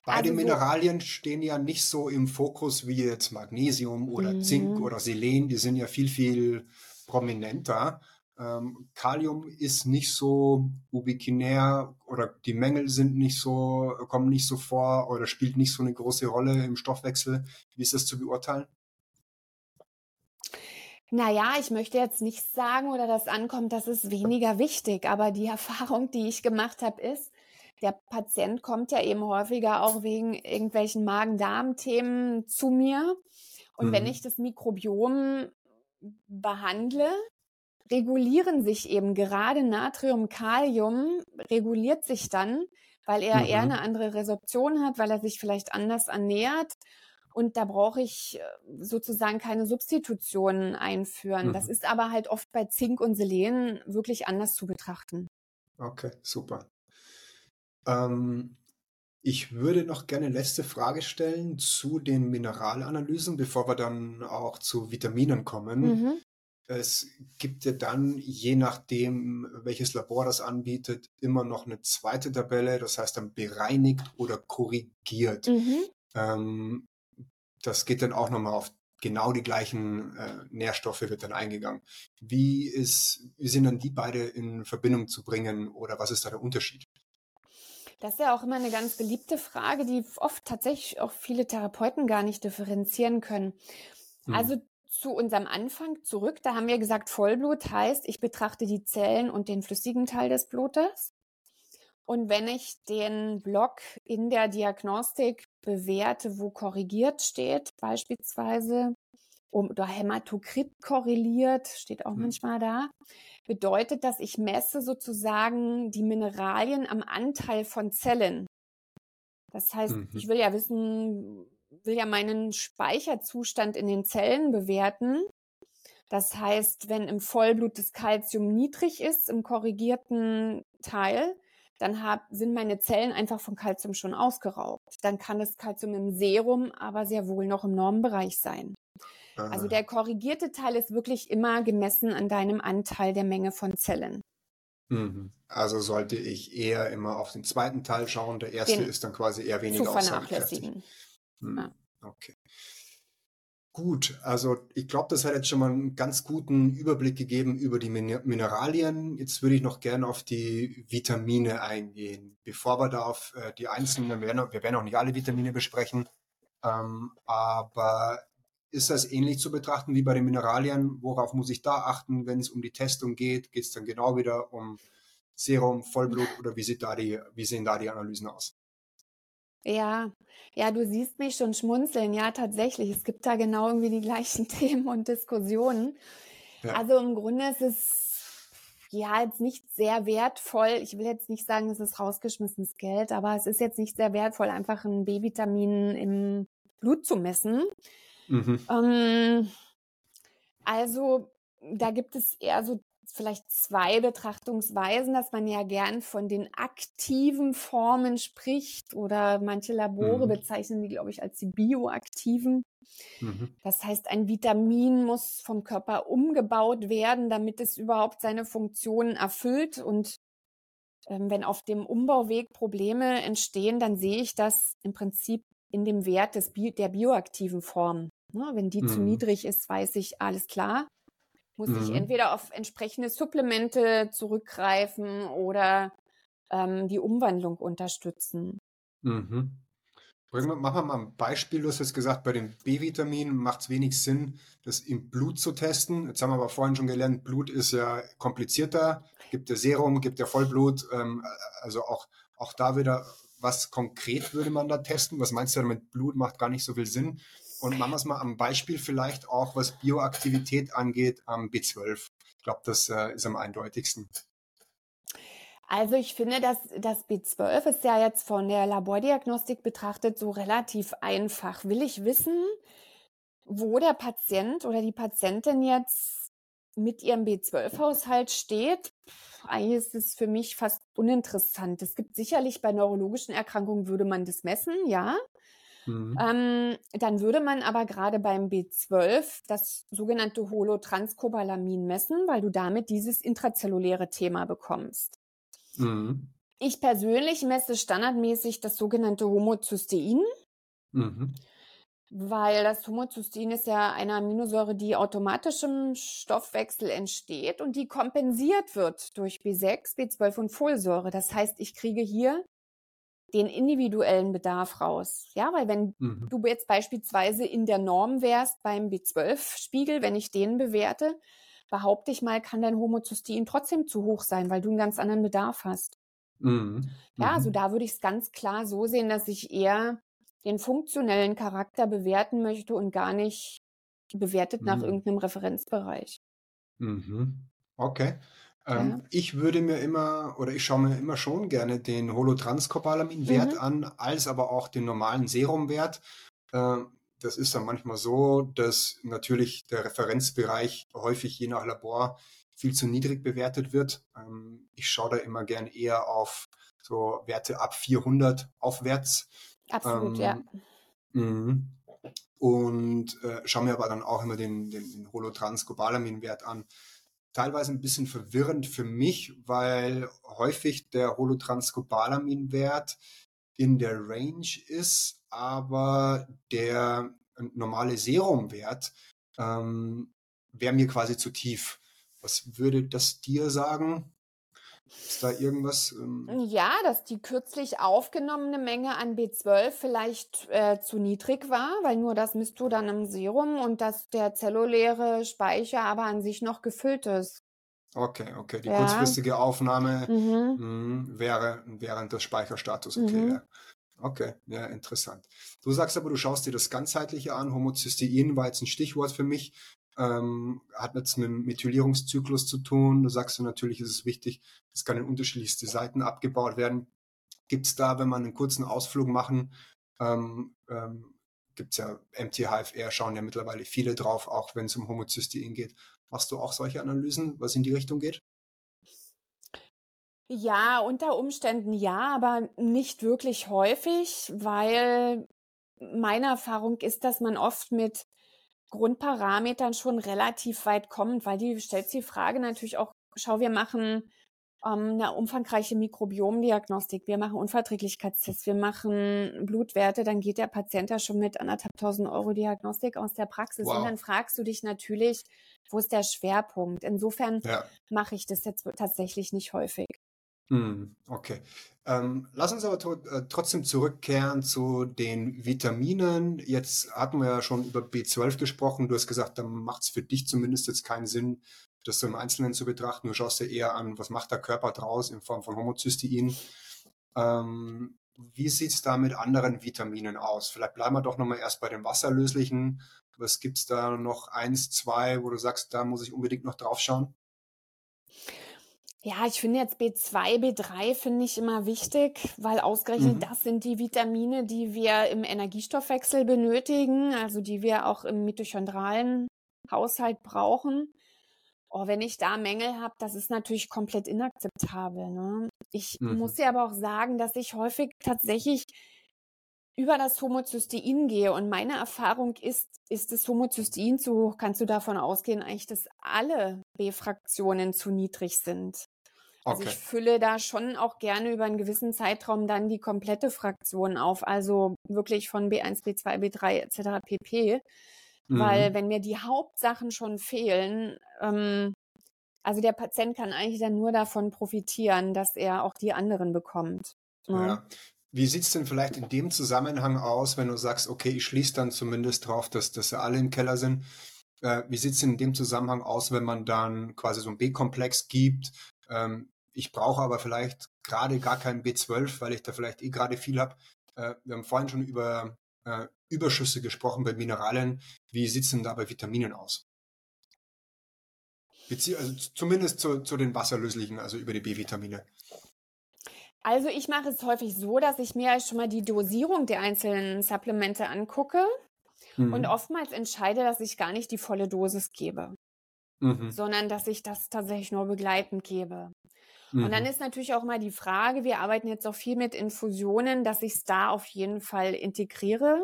Speaker 2: Beide also Mineralien so, stehen ja nicht so im Fokus wie jetzt Magnesium oder mhm. Zink oder Selen. Die sind ja viel, viel prominenter. Ähm, Kalium ist nicht so ubiquinär oder die Mängel sind nicht so, kommen nicht so vor oder spielt nicht so eine große Rolle im Stoffwechsel. Wie ist das zu beurteilen?
Speaker 3: Naja, ich möchte jetzt nicht sagen oder das ankommt, das ist weniger wichtig, aber die *laughs* Erfahrung, die ich gemacht habe, ist, der Patient kommt ja eben häufiger auch wegen irgendwelchen Magen-Darm-Themen zu mir. Und mhm. wenn ich das Mikrobiom behandle, regulieren sich eben gerade Natrium, Kalium reguliert sich dann, weil er mhm. eher eine andere Resorption hat, weil er sich vielleicht anders ernährt und da brauche ich äh, sozusagen keine Substitutionen einführen. Mhm. Das ist aber halt oft bei Zink und Selen wirklich anders zu betrachten.
Speaker 2: Okay, super. Ähm, ich würde noch gerne letzte Frage stellen zu den Mineralanalysen, bevor wir dann auch zu Vitaminen kommen. Mhm. es gibt ja dann, je nachdem, welches Labor das anbietet, immer noch eine zweite Tabelle, das heißt dann bereinigt oder korrigiert. Mhm. Ähm, das geht dann auch nochmal auf genau die gleichen äh, Nährstoffe wird dann eingegangen. Wie ist, wie sind dann die beide in Verbindung zu bringen oder was ist da der Unterschied?
Speaker 3: Das ist ja auch immer eine ganz beliebte Frage, die oft tatsächlich auch viele Therapeuten gar nicht differenzieren können. Hm. Also zu unserem Anfang zurück, da haben wir gesagt, Vollblut heißt, ich betrachte die Zellen und den flüssigen Teil des Blutes. Und wenn ich den Block in der Diagnostik bewerte, wo korrigiert steht, beispielsweise, oder Hämatokrit korreliert, steht auch mhm. manchmal da, bedeutet das, ich messe sozusagen die Mineralien am Anteil von Zellen. Das heißt, mhm. ich will ja wissen, will ja meinen Speicherzustand in den Zellen bewerten. Das heißt, wenn im Vollblut das Kalzium niedrig ist, im korrigierten Teil, dann hab, sind meine Zellen einfach von Kalzium schon ausgeraubt. Dann kann das Kalzium im Serum aber sehr wohl noch im Normenbereich sein. Also Aha. Also der korrigierte Teil ist wirklich immer gemessen an deinem Anteil der Menge von Zellen.
Speaker 2: Mhm. Also sollte ich eher immer auf den zweiten Teil schauen. Der erste den ist dann quasi eher weniger zu vernachlässigen. Hm. Ja. Okay. Gut, also ich glaube, das hat jetzt schon mal einen ganz guten Überblick gegeben über die Mineralien. Jetzt würde ich noch gerne auf die Vitamine eingehen. Bevor wir da auf äh, die einzelnen, wir werden, auch nicht alle Vitamine besprechen, ähm, aber ist das ähnlich zu betrachten wie bei den Mineralien? Worauf muss ich da achten, wenn es um die Testung geht? Geht es dann genau wieder um Serum, Vollblut oder wie, sieht da die, wie sehen da die Analysen aus?
Speaker 3: Ja, ja, du siehst mich schon schmunzeln. Ja, tatsächlich. Es gibt da genau irgendwie die gleichen *laughs* Themen und Diskussionen. Ja. Also im Grunde ist es ja jetzt nicht sehr wertvoll. Ich will jetzt nicht sagen, es ist rausgeschmissenes Geld, aber es ist jetzt nicht sehr wertvoll, einfach ein B-Vitamin im Blut zu messen. Mhm. Ähm, also da gibt es eher so vielleicht zwei Betrachtungsweisen, dass man ja gern von den aktiven Formen spricht oder manche Labore mhm. bezeichnen die, glaube ich, als die bioaktiven. Mhm. Das heißt, ein Vitamin muss vom Körper umgebaut werden, damit es überhaupt seine Funktionen erfüllt. Und ähm, wenn auf dem Umbauweg Probleme entstehen, dann sehe ich das im Prinzip in dem Wert des Bi der bioaktiven Form. Ne, wenn die mhm. zu niedrig ist, weiß ich, alles klar, muss mhm. ich entweder auf entsprechende Supplemente zurückgreifen oder ähm, die Umwandlung unterstützen.
Speaker 2: Mhm. Machen wir mal ein Beispiel. Du hast jetzt gesagt, bei den B-Vitaminen macht es wenig Sinn, das im Blut zu testen. Jetzt haben wir aber vorhin schon gelernt, Blut ist ja komplizierter. Gibt ja Serum, gibt ja Vollblut. Ähm, also auch, auch da wieder, was konkret würde man da testen? Was meinst du damit? Blut macht gar nicht so viel Sinn. Und machen wir es mal am Beispiel vielleicht auch, was Bioaktivität angeht, am B12. Ich glaube, das äh, ist am eindeutigsten.
Speaker 3: Also ich finde, dass das B12 ist ja jetzt von der Labordiagnostik betrachtet so relativ einfach. Will ich wissen, wo der Patient oder die Patientin jetzt mit ihrem B12-Haushalt steht? Eigentlich ist es für mich fast uninteressant. Es gibt sicherlich bei neurologischen Erkrankungen würde man das messen, ja. Mhm. Ähm, dann würde man aber gerade beim B12 das sogenannte Holotranscobalamin messen, weil du damit dieses intrazelluläre Thema bekommst. Mhm. Ich persönlich messe standardmäßig das sogenannte Homozystein. Mhm. Weil das Homozystein ist ja eine Aminosäure, die automatisch im Stoffwechsel entsteht und die kompensiert wird durch B6, B12 und Folsäure. Das heißt, ich kriege hier den individuellen Bedarf raus. Ja, weil wenn mhm. du jetzt beispielsweise in der Norm wärst beim B12-Spiegel, wenn ich den bewerte, behaupte ich mal, kann dein Homozystein trotzdem zu hoch sein, weil du einen ganz anderen Bedarf hast. Mhm. Ja, also mhm. da würde ich es ganz klar so sehen, dass ich eher den funktionellen Charakter bewerten möchte und gar nicht bewertet nach mhm. irgendeinem Referenzbereich.
Speaker 2: Mhm. Okay. Ähm, ja. Ich würde mir immer oder ich schaue mir immer schon gerne den Holotranscopalamin-Wert mhm. an, als aber auch den normalen Serumwert. Äh, das ist dann manchmal so, dass natürlich der Referenzbereich häufig je nach Labor viel zu niedrig bewertet wird. Ähm, ich schaue da immer gern eher auf so Werte ab 400 aufwärts.
Speaker 3: Absolut, ähm, ja.
Speaker 2: Mh. und äh, schaue mir aber dann auch immer den, den, den Holotranscobalamin-Wert an. Teilweise ein bisschen verwirrend für mich, weil häufig der Holotranscobalamin-Wert in der Range ist, aber der normale Serumwert ähm, wäre mir quasi zu tief. Was würde das dir sagen? Ist da irgendwas?
Speaker 3: Ähm ja, dass die kürzlich aufgenommene Menge an B12 vielleicht äh, zu niedrig war, weil nur das misst du dann im Serum und dass der zelluläre Speicher aber an sich noch gefüllt ist.
Speaker 2: Okay, okay. Die ja. kurzfristige Aufnahme mhm. mh, hm, wäre während des Speicherstatus. Okay, mhm. ja. Okay, ja, interessant. Du sagst aber, du schaust dir das Ganzheitliche an. Homozystein war jetzt ein Stichwort für mich ähm, hat jetzt mit dem Methylierungszyklus zu tun. Da sagst du natürlich, ist es wichtig, es kann in unterschiedlichste Seiten abgebaut werden. Gibt es da, wenn man einen kurzen Ausflug machen, ähm, ähm, gibt es ja MT-HFR, schauen ja mittlerweile viele drauf, auch wenn es um Homozystein geht. Machst du auch solche Analysen, was in die Richtung geht?
Speaker 3: Ja, unter Umständen ja, aber nicht wirklich häufig, weil meine Erfahrung ist, dass man oft mit Grundparametern schon relativ weit kommt, weil die stellt die Frage natürlich auch, schau, wir machen ähm, eine umfangreiche Mikrobiomdiagnostik, wir machen Unverträglichkeitstests, wir machen Blutwerte, dann geht der Patient ja schon mit anderthalbtausend Euro Diagnostik aus der Praxis wow. und dann fragst du dich natürlich, wo ist der Schwerpunkt? Insofern ja. mache ich das jetzt tatsächlich nicht häufig.
Speaker 2: Hm, okay. Ähm, lass uns aber äh, trotzdem zurückkehren zu den Vitaminen. Jetzt hatten wir ja schon über B12 gesprochen. Du hast gesagt, da macht es für dich zumindest jetzt keinen Sinn, das so im Einzelnen zu betrachten. Du schaust dir eher an, was macht der Körper draus in Form von Homozystein. Ähm, wie sieht's da mit anderen Vitaminen aus? Vielleicht bleiben wir doch nochmal erst bei den wasserlöslichen. Was gibt's da noch? Eins, zwei, wo du sagst, da muss ich unbedingt noch drauf schauen?
Speaker 3: Ja, ich finde jetzt B2, B3 finde ich immer wichtig, weil ausgerechnet mhm. das sind die Vitamine, die wir im Energiestoffwechsel benötigen, also die wir auch im mitochondralen Haushalt brauchen. Oh, wenn ich da Mängel habe, das ist natürlich komplett inakzeptabel. Ne? Ich mhm. muss ja aber auch sagen, dass ich häufig tatsächlich über das Homozystein gehe. Und meine Erfahrung ist, ist das Homozystein zu hoch, kannst du davon ausgehen, eigentlich, dass alle B-Fraktionen zu niedrig sind. Also okay. ich fülle da schon auch gerne über einen gewissen Zeitraum dann die komplette Fraktion auf, also wirklich von B1, B2, B3 etc. pp. Mhm. Weil wenn mir die Hauptsachen schon fehlen, ähm, also der Patient kann eigentlich dann nur davon profitieren, dass er auch die anderen bekommt.
Speaker 2: Ne? Ja. Wie sieht's denn vielleicht in dem Zusammenhang aus, wenn du sagst, okay, ich schließe dann zumindest drauf, dass, dass alle im Keller sind? Äh, wie sieht's denn in dem Zusammenhang aus, wenn man dann quasi so ein B-Komplex gibt? Ähm, ich brauche aber vielleicht gerade gar keinen B12, weil ich da vielleicht eh gerade viel habe. Äh, wir haben vorhin schon über äh, Überschüsse gesprochen bei Mineralien. Wie sieht es denn da bei Vitaminen aus? Bezie also zumindest zu, zu den wasserlöslichen, also über die B-Vitamine.
Speaker 3: Also ich mache es häufig so, dass ich mir schon mal die Dosierung der einzelnen Supplemente angucke mhm. und oftmals entscheide, dass ich gar nicht die volle Dosis gebe, mhm. sondern dass ich das tatsächlich nur begleitend gebe. Mhm. Und dann mhm. ist natürlich auch mal die Frage, wir arbeiten jetzt auch viel mit Infusionen, dass ich es da auf jeden Fall integriere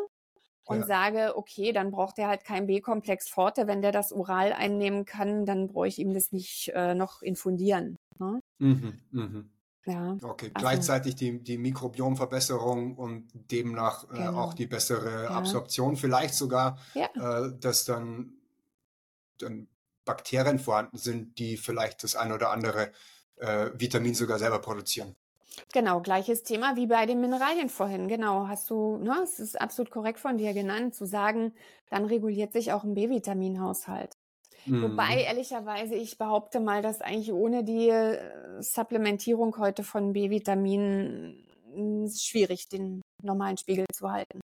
Speaker 3: und ja. sage, okay, dann braucht er halt kein B-Komplex Forte. Wenn der das oral einnehmen kann, dann brauche ich ihm das nicht äh, noch infundieren. Ne? Mhm,
Speaker 2: mhm. Ja, okay, also, gleichzeitig die, die Mikrobiomverbesserung und demnach äh, genau. auch die bessere ja. Absorption, vielleicht sogar, ja. äh, dass dann, dann Bakterien vorhanden sind, die vielleicht das ein oder andere äh, Vitamin sogar selber produzieren.
Speaker 3: Genau, gleiches Thema wie bei den Mineralien vorhin. Genau, hast du, ne, es ist absolut korrekt von dir genannt, zu sagen, dann reguliert sich auch ein B-Vitaminhaushalt. Mhm. Wobei, ehrlicherweise, ich behaupte mal, dass eigentlich ohne die äh, Supplementierung heute von B-Vitaminen hm, schwierig, den normalen Spiegel zu halten.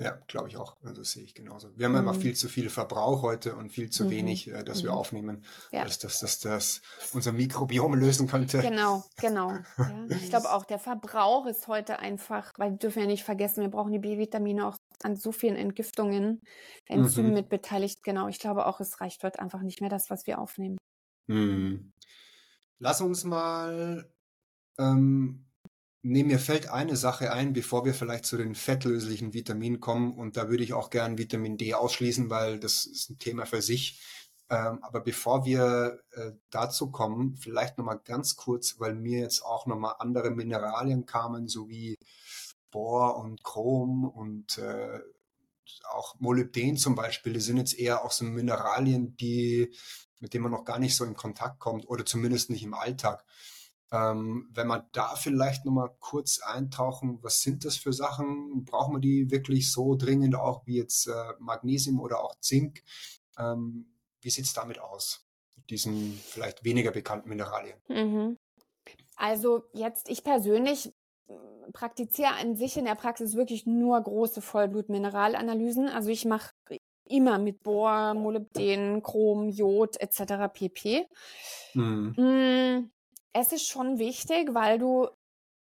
Speaker 2: Ja, glaube ich auch. Also das sehe ich genauso. Wir haben mhm. einfach viel zu viel Verbrauch heute und viel zu mhm. wenig, äh, dass mhm. wir aufnehmen, ja. als dass das, das unser Mikrobiom lösen könnte.
Speaker 3: Genau, genau. *laughs* Ja. Ich glaube auch, der Verbrauch ist heute einfach, weil wir dürfen ja nicht vergessen, wir brauchen die B-Vitamine auch an so vielen Entgiftungen, Enzymen mhm. mit beteiligt. Genau, ich glaube auch, es reicht heute einfach nicht mehr das, was wir aufnehmen.
Speaker 2: Mhm. Lass uns mal ähm, Nee, mir fällt eine Sache ein, bevor wir vielleicht zu den fettlöslichen Vitaminen kommen. Und da würde ich auch gern Vitamin D ausschließen, weil das ist ein Thema für sich. Ähm, aber bevor wir äh, dazu kommen, vielleicht nochmal ganz kurz, weil mir jetzt auch nochmal andere Mineralien kamen, sowie Bohr und Chrom und äh, auch Molybden zum Beispiel, die sind jetzt eher auch so Mineralien, die, mit denen man noch gar nicht so in Kontakt kommt oder zumindest nicht im Alltag. Ähm, wenn man da vielleicht nochmal kurz eintauchen, was sind das für Sachen? Brauchen wir die wirklich so dringend auch wie jetzt äh, Magnesium oder auch Zink? Ähm, wie sieht es damit aus? Mit diesen vielleicht weniger bekannten Mineralien?
Speaker 3: Mhm. Also jetzt, ich persönlich äh, praktiziere an sich in der Praxis wirklich nur große Vollblutmineralanalysen. Also ich mache immer mit Bohr, Molybden, Chrom, Jod etc. pp. Mhm. Es ist schon wichtig, weil du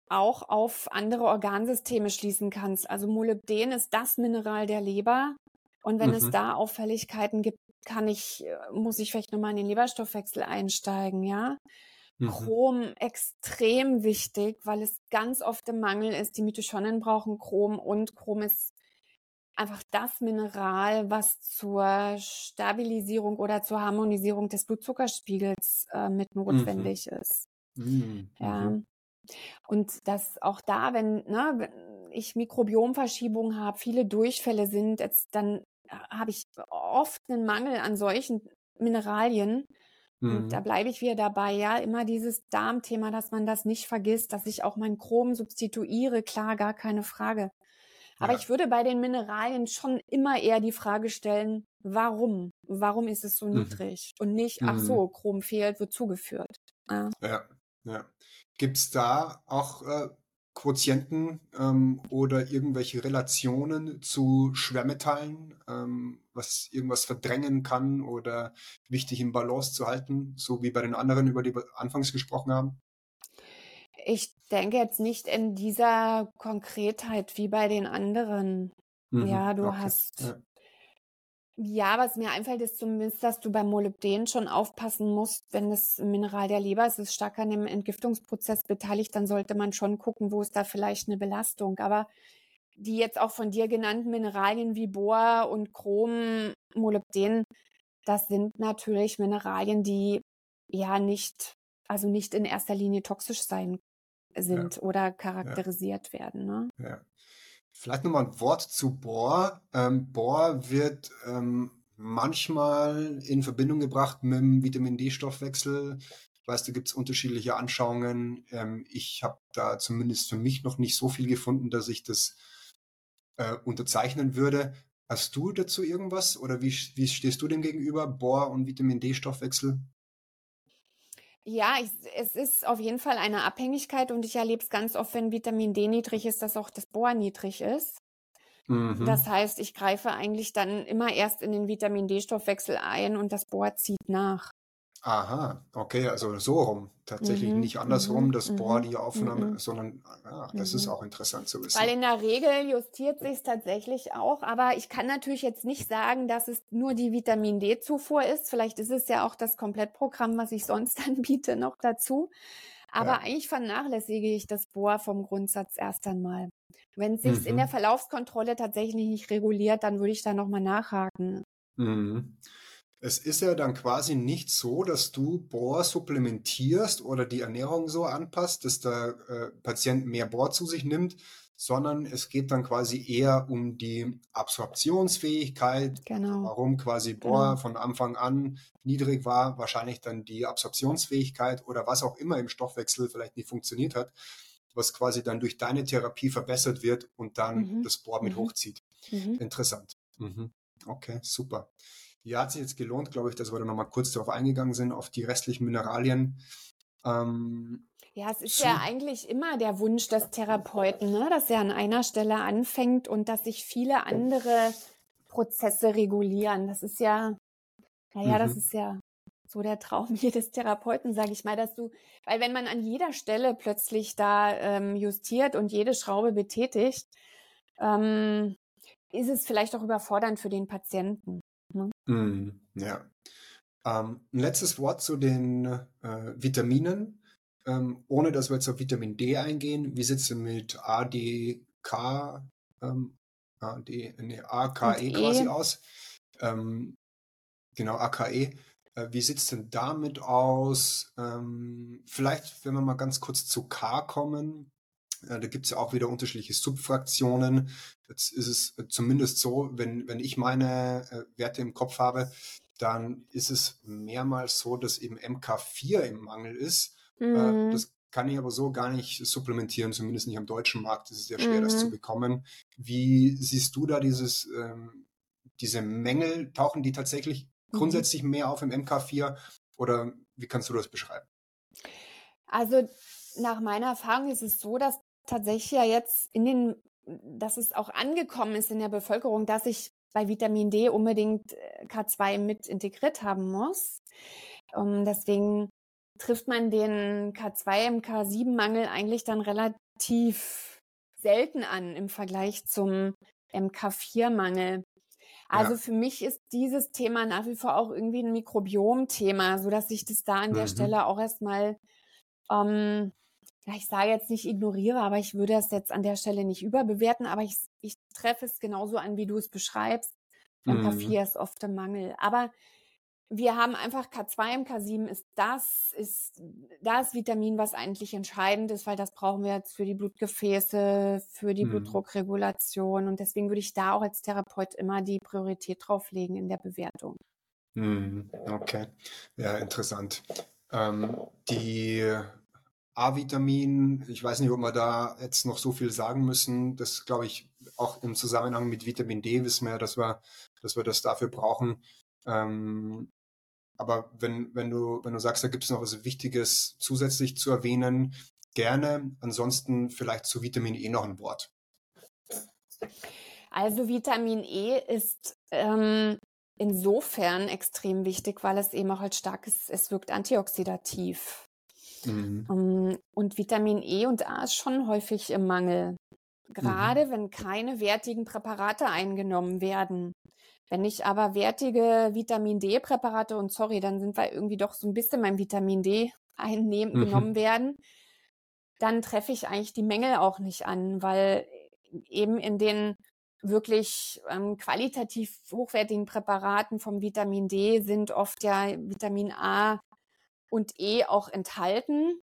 Speaker 3: auch auf andere Organsysteme schließen kannst. Also Molybden ist das Mineral der Leber. Und wenn mhm. es da Auffälligkeiten gibt, kann ich, äh, muss ich vielleicht nochmal in den Leberstoffwechsel einsteigen, ja. Mhm. Chrom extrem wichtig, weil es ganz oft im Mangel ist. Die Mitochondrien brauchen Chrom und Chrom ist einfach das Mineral, was zur Stabilisierung oder zur Harmonisierung des Blutzuckerspiegels äh, mit mhm. notwendig mhm. ist. Mhm. Ja. Mhm. Und dass auch da, wenn, ne, wenn ich Mikrobiomverschiebungen habe, viele Durchfälle sind, jetzt, dann habe ich oft einen Mangel an solchen Mineralien. Mhm. Und da mhm. bleibe ich wieder dabei, ja, immer dieses Darmthema, dass man das nicht vergisst, dass ich auch mein Chrom substituiere, klar, gar keine Frage. Aber ja. ich würde bei den Mineralien schon immer eher die Frage stellen, warum? Warum ist es so mhm. niedrig? Und nicht, ach so, mhm. Chrom fehlt, wird zugeführt.
Speaker 2: Ja. ja. Ja. Gibt es da auch äh, Quotienten ähm, oder irgendwelche Relationen zu Schwermetallen, ähm, was irgendwas verdrängen kann oder wichtig im Balance zu halten, so wie bei den anderen, über die wir anfangs gesprochen haben?
Speaker 3: Ich denke jetzt nicht in dieser Konkretheit wie bei den anderen. Mhm, ja, du okay. hast ja. Ja, was mir einfällt, ist zumindest, dass du beim Molybden schon aufpassen musst, wenn das Mineral der Leber ist, ist stark an dem Entgiftungsprozess beteiligt, dann sollte man schon gucken, wo ist da vielleicht eine Belastung. Aber die jetzt auch von dir genannten Mineralien wie Bohr und Chrom, Molybden, das sind natürlich Mineralien, die ja nicht, also nicht in erster Linie toxisch sein sind ja. oder charakterisiert ja. werden. Ne?
Speaker 2: Ja. Vielleicht nochmal ein Wort zu Bohr. Ähm, Bohr wird ähm, manchmal in Verbindung gebracht mit dem Vitamin D-Stoffwechsel. Ich weiß, da gibt es unterschiedliche Anschauungen. Ähm, ich habe da zumindest für mich noch nicht so viel gefunden, dass ich das äh, unterzeichnen würde. Hast du dazu irgendwas oder wie, wie stehst du dem gegenüber, Bohr und Vitamin D-Stoffwechsel?
Speaker 3: Ja, ich, es ist auf jeden Fall eine Abhängigkeit und ich erlebe es ganz oft, wenn Vitamin D niedrig ist, dass auch das Bohr niedrig ist. Mhm. Das heißt, ich greife eigentlich dann immer erst in den Vitamin D-Stoffwechsel ein und das Bohr zieht nach.
Speaker 2: Aha, okay, also so rum. Tatsächlich mhm, nicht andersrum, mhm, das Bohr, mhm, die Aufnahme, mhm. sondern ah, das ist auch interessant zu wissen.
Speaker 3: Weil in der Regel justiert sich tatsächlich auch, aber ich kann natürlich jetzt nicht sagen, dass es nur die Vitamin D-Zufuhr ist. Vielleicht ist es ja auch das Komplettprogramm, was ich sonst *laughs* anbiete, noch dazu. Aber ja. eigentlich vernachlässige ich das Bohr vom Grundsatz erst einmal. Wenn es sich mhm. in der Verlaufskontrolle tatsächlich nicht reguliert, dann würde ich da nochmal nachhaken.
Speaker 2: Mhm. Es ist ja dann quasi nicht so, dass du Bohr supplementierst oder die Ernährung so anpasst, dass der äh, Patient mehr Bohr zu sich nimmt, sondern es geht dann quasi eher um die Absorptionsfähigkeit. Genau. Warum quasi Bohr genau. von Anfang an niedrig war, wahrscheinlich dann die Absorptionsfähigkeit oder was auch immer im Stoffwechsel vielleicht nicht funktioniert hat, was quasi dann durch deine Therapie verbessert wird und dann mhm. das Bohr mit mhm. hochzieht. Mhm. Interessant. Mhm. Okay, super. Ja, hat sich jetzt gelohnt, glaube ich, dass wir da nochmal kurz darauf eingegangen sind, auf die restlichen Mineralien.
Speaker 3: Ähm, ja, es ist ja eigentlich immer der Wunsch des Therapeuten, ne? dass er an einer Stelle anfängt und dass sich viele andere Prozesse regulieren. Das ist ja, naja, mhm. das ist ja so der Traum *laughs* jedes Therapeuten, sage ich mal, dass du, weil wenn man an jeder Stelle plötzlich da ähm, justiert und jede Schraube betätigt, ähm, ist es vielleicht auch überfordernd für den Patienten.
Speaker 2: Mm, ja. Ähm, ein letztes Wort zu den äh, Vitaminen. ähm, ohne dass wir jetzt auf Vitamin D eingehen, wie sieht es denn mit ADK, ähm, AD, nee, AKE e. quasi aus? Ähm, genau, AKE. Äh, wie sieht es denn damit aus? Ähm, vielleicht, wenn wir mal ganz kurz zu K kommen, da gibt es ja auch wieder unterschiedliche Subfraktionen. Jetzt ist es äh, zumindest so, wenn, wenn ich meine äh, Werte im Kopf habe, dann ist es mehrmals so, dass eben MK4 im Mangel ist. Mhm. das kann ich aber so gar nicht supplementieren, zumindest nicht am deutschen Markt. Es ist sehr schwer, mhm. das zu mhm. bekommen. Wie siehst du da dieses, ähm, diese Mängel? Tauchen die tatsächlich mhm. grundsätzlich mehr auf im MK4 oder wie kannst du das beschreiben?
Speaker 3: Also nach meiner Erfahrung ist es so, dass tatsächlich ja jetzt in den, dass es auch angekommen ist in der Bevölkerung, dass ich bei Vitamin D unbedingt äh, K2 mit integriert haben muss. Um, ähm, deswegen trifft man den K2 MK7-Mangel eigentlich dann relativ selten an im Vergleich zum MK4-Mangel. Also ja. für mich ist dieses Thema nach wie vor auch irgendwie ein Mikrobiom-Thema, so dass ich das da an der mhm. Stelle auch erstmal ähm, ja, ich sage jetzt nicht ignoriere, aber ich würde es jetzt an der Stelle nicht überbewerten, aber ich, ich treffe es genauso an, wie du es beschreibst. MK4 mhm. ist oft im Mangel. Aber wir haben einfach K2, MK7 ist das, ist das Vitamin, was eigentlich entscheidend ist, weil das brauchen wir jetzt für die Blutgefäße, für die mhm. Blutdruckregulation. Und deswegen würde ich da auch als Therapeut immer die Priorität drauflegen in der Bewertung.
Speaker 2: Mhm. Okay, ja, interessant. Ähm, die A-Vitamin, ich weiß nicht, ob wir da jetzt noch so viel sagen müssen. Das glaube ich auch im Zusammenhang mit Vitamin D wissen wir, dass wir, dass wir das dafür brauchen. Ähm, aber wenn, wenn du, wenn du sagst, da gibt es noch was Wichtiges zusätzlich zu erwähnen, gerne. Ansonsten vielleicht zu Vitamin E noch ein Wort.
Speaker 3: Also Vitamin E ist ähm, insofern extrem wichtig, weil es eben auch als starkes, es wirkt antioxidativ. Mhm. Ähm, und Vitamin E und A ist schon häufig im Mangel. Gerade mhm. wenn keine wertigen Präparate eingenommen werden. Wenn ich aber wertige Vitamin D-Präparate und sorry, dann sind wir irgendwie doch so ein bisschen beim Vitamin D *laughs* einnehmen, mhm. genommen werden, dann treffe ich eigentlich die Mängel auch nicht an, weil eben in den wirklich ähm, qualitativ hochwertigen Präparaten vom Vitamin D sind oft ja Vitamin A und E auch enthalten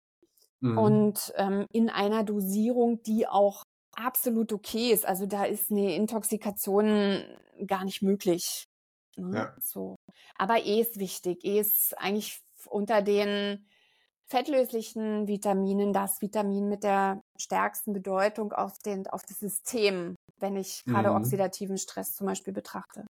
Speaker 3: mhm. und ähm, in einer Dosierung, die auch absolut okay ist. Also da ist eine Intoxikation gar nicht möglich. Ne? Ja. So. Aber E ist wichtig. E ist eigentlich unter den fettlöslichen Vitaminen das Vitamin mit der stärksten Bedeutung auf, den, auf das System, wenn ich gerade mhm. oxidativen Stress zum Beispiel betrachte.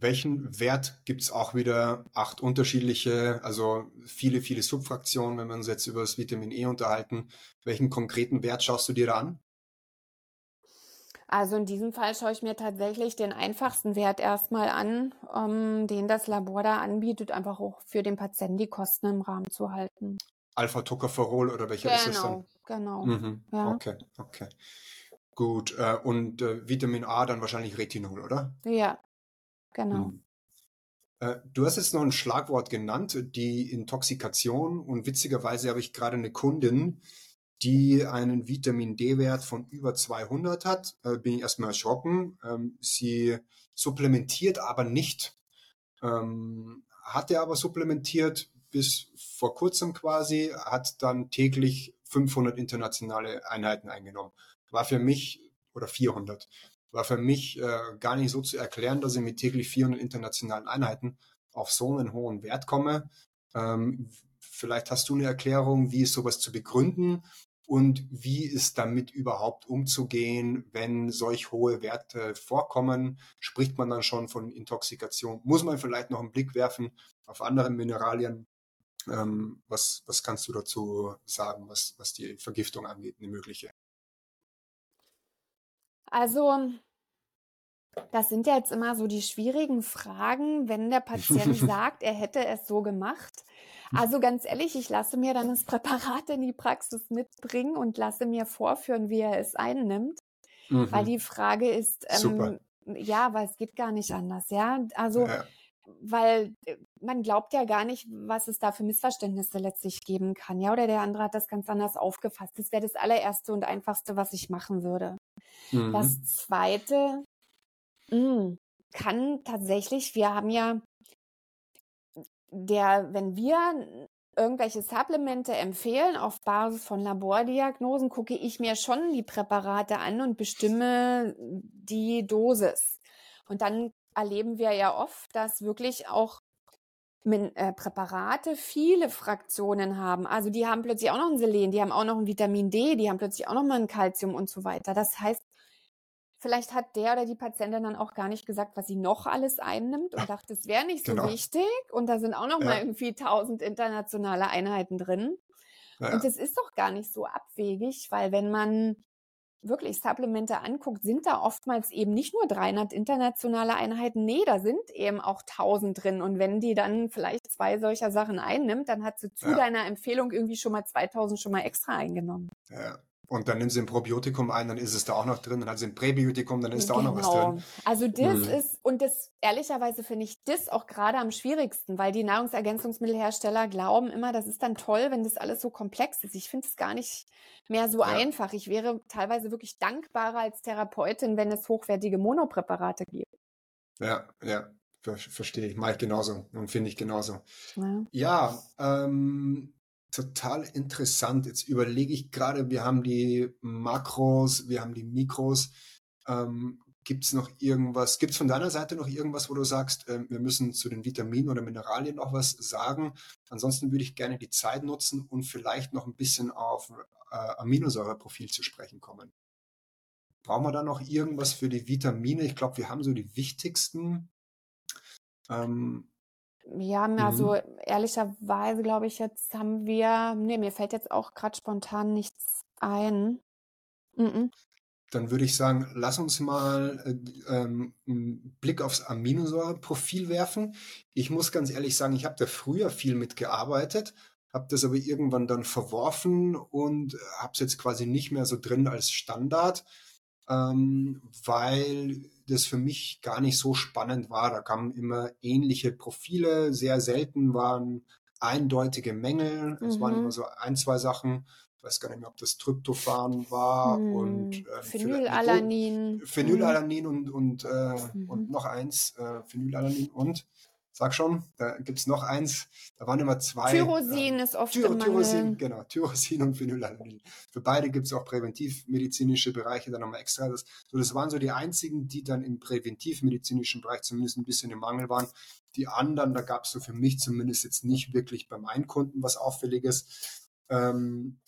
Speaker 2: Welchen Wert gibt es auch wieder? Acht unterschiedliche, also viele, viele Subfraktionen, wenn wir uns jetzt über das Vitamin E unterhalten. Welchen konkreten Wert schaust du dir da an?
Speaker 3: Also in diesem Fall schaue ich mir tatsächlich den einfachsten Wert erstmal an, um, den das Labor da anbietet, einfach auch für den Patienten die Kosten im Rahmen zu halten.
Speaker 2: Alpha-Tocopherol oder welcher
Speaker 3: genau,
Speaker 2: ist es
Speaker 3: dann? Genau,
Speaker 2: genau. Mhm, ja. Okay, okay. Gut, äh, und äh, Vitamin A dann wahrscheinlich Retinol, oder?
Speaker 3: Ja, Genau. Hm.
Speaker 2: Äh, du hast jetzt noch ein Schlagwort genannt, die Intoxikation. Und witzigerweise habe ich gerade eine Kundin, die einen Vitamin D-Wert von über 200 hat. Äh, bin ich erstmal erschrocken. Ähm, sie supplementiert aber nicht. Ähm, hatte aber supplementiert bis vor kurzem quasi, hat dann täglich 500 internationale Einheiten eingenommen. War für mich, oder 400, war für mich äh, gar nicht so zu erklären, dass ich mit täglich 400 internationalen Einheiten auf so einen hohen Wert komme. Ähm, vielleicht hast du eine Erklärung, wie ist sowas zu begründen und wie ist damit überhaupt umzugehen, wenn solch hohe Werte vorkommen? Spricht man dann schon von Intoxikation? Muss man vielleicht noch einen Blick werfen auf andere Mineralien? Ähm, was, was kannst du dazu sagen, was, was die Vergiftung angeht, eine mögliche?
Speaker 3: Also, das sind ja jetzt immer so die schwierigen Fragen, wenn der Patient *laughs* sagt, er hätte es so gemacht. Also ganz ehrlich, ich lasse mir dann das Präparat in die Praxis mitbringen und lasse mir vorführen, wie er es einnimmt. Mhm. Weil die Frage ist, ähm, ja, weil es geht gar nicht anders, ja. Also ja. Weil äh, man glaubt ja gar nicht, was es da für Missverständnisse letztlich geben kann. Ja, oder der andere hat das ganz anders aufgefasst. Das wäre das allererste und einfachste, was ich machen würde. Mhm. Das zweite mh, hm, kann tatsächlich, wir haben ja der, wenn wir irgendwelche Supplemente empfehlen auf Basis von Labordiagnosen, gucke ich mir schon die Präparate an und bestimme die Dosis. Und dann erleben wir ja oft, dass wirklich auch äh, Präparate viele Fraktionen haben. Also die haben plötzlich auch noch ein Selen, die haben auch noch ein Vitamin D, die haben plötzlich auch noch mal ein Kalzium und so weiter. Das heißt, vielleicht hat der oder die Patientin dann auch gar nicht gesagt, was sie noch alles einnimmt und dachte, es wäre nicht so genau. wichtig. Und da sind auch noch ja. mal irgendwie tausend internationale Einheiten drin. Ja. Und das ist doch gar nicht so abwegig, weil wenn man wirklich Supplemente anguckt, sind da oftmals eben nicht nur 300 internationale Einheiten, nee, da sind eben auch 1000 drin. Und wenn die dann vielleicht zwei solcher Sachen einnimmt, dann hat sie zu ja. deiner Empfehlung irgendwie schon mal 2000 schon mal extra eingenommen.
Speaker 2: Ja. Und dann nimmt sie ein Probiotikum ein, dann ist es da auch noch drin. Dann hat sie ein Präbiotikum, dann ist genau. da auch noch was drin. Genau.
Speaker 3: Also das hm. ist, und das, ehrlicherweise finde ich das auch gerade am schwierigsten, weil die Nahrungsergänzungsmittelhersteller glauben immer, das ist dann toll, wenn das alles so komplex ist. Ich finde es gar nicht mehr so ja. einfach. Ich wäre teilweise wirklich dankbarer als Therapeutin, wenn es hochwertige Monopräparate gibt.
Speaker 2: Ja, ja, verstehe ich. Mache ich genauso und finde ich genauso. Ja, ja ähm, total interessant. Jetzt überlege ich gerade, wir haben die Makros, wir haben die Mikros. Ähm, gibt es noch irgendwas, gibt es von deiner Seite noch irgendwas, wo du sagst, äh, wir müssen zu den Vitaminen oder Mineralien noch was sagen? Ansonsten würde ich gerne die Zeit nutzen und vielleicht noch ein bisschen auf äh, Aminosäureprofil zu sprechen kommen. Brauchen wir da noch irgendwas für die Vitamine? Ich glaube, wir haben so die wichtigsten. Ähm,
Speaker 3: ja, also mhm. ehrlicherweise glaube ich, jetzt haben wir, nee, mir fällt jetzt auch gerade spontan nichts ein.
Speaker 2: Mhm. Dann würde ich sagen, lass uns mal äh, ähm, einen Blick aufs Aminosäureprofil werfen. Ich muss ganz ehrlich sagen, ich habe da früher viel mitgearbeitet, habe das aber irgendwann dann verworfen und habe es jetzt quasi nicht mehr so drin als Standard, ähm, weil das für mich gar nicht so spannend war. Da kamen immer ähnliche Profile, sehr selten waren eindeutige Mängel. Es mhm. waren immer so ein, zwei Sachen. Ich weiß gar nicht mehr, ob das Tryptophan war mhm. und
Speaker 3: äh, Phenylalanin.
Speaker 2: Phenylalanin und, und, äh, mhm. und noch eins, äh, Phenylalanin und Sag schon, da gibt es noch eins. Da waren immer zwei.
Speaker 3: Tyrosin äh, ist oft Tyro,
Speaker 2: Tyrosin, genau. Tyrosin und Phenylalanin. Für beide gibt es auch präventivmedizinische Bereiche dann nochmal extra. Das, so, das waren so die einzigen, die dann im präventivmedizinischen Bereich zumindest ein bisschen im Mangel waren. Die anderen, da gab es so für mich zumindest jetzt nicht wirklich beim Einkunden was Auffälliges. Ähm,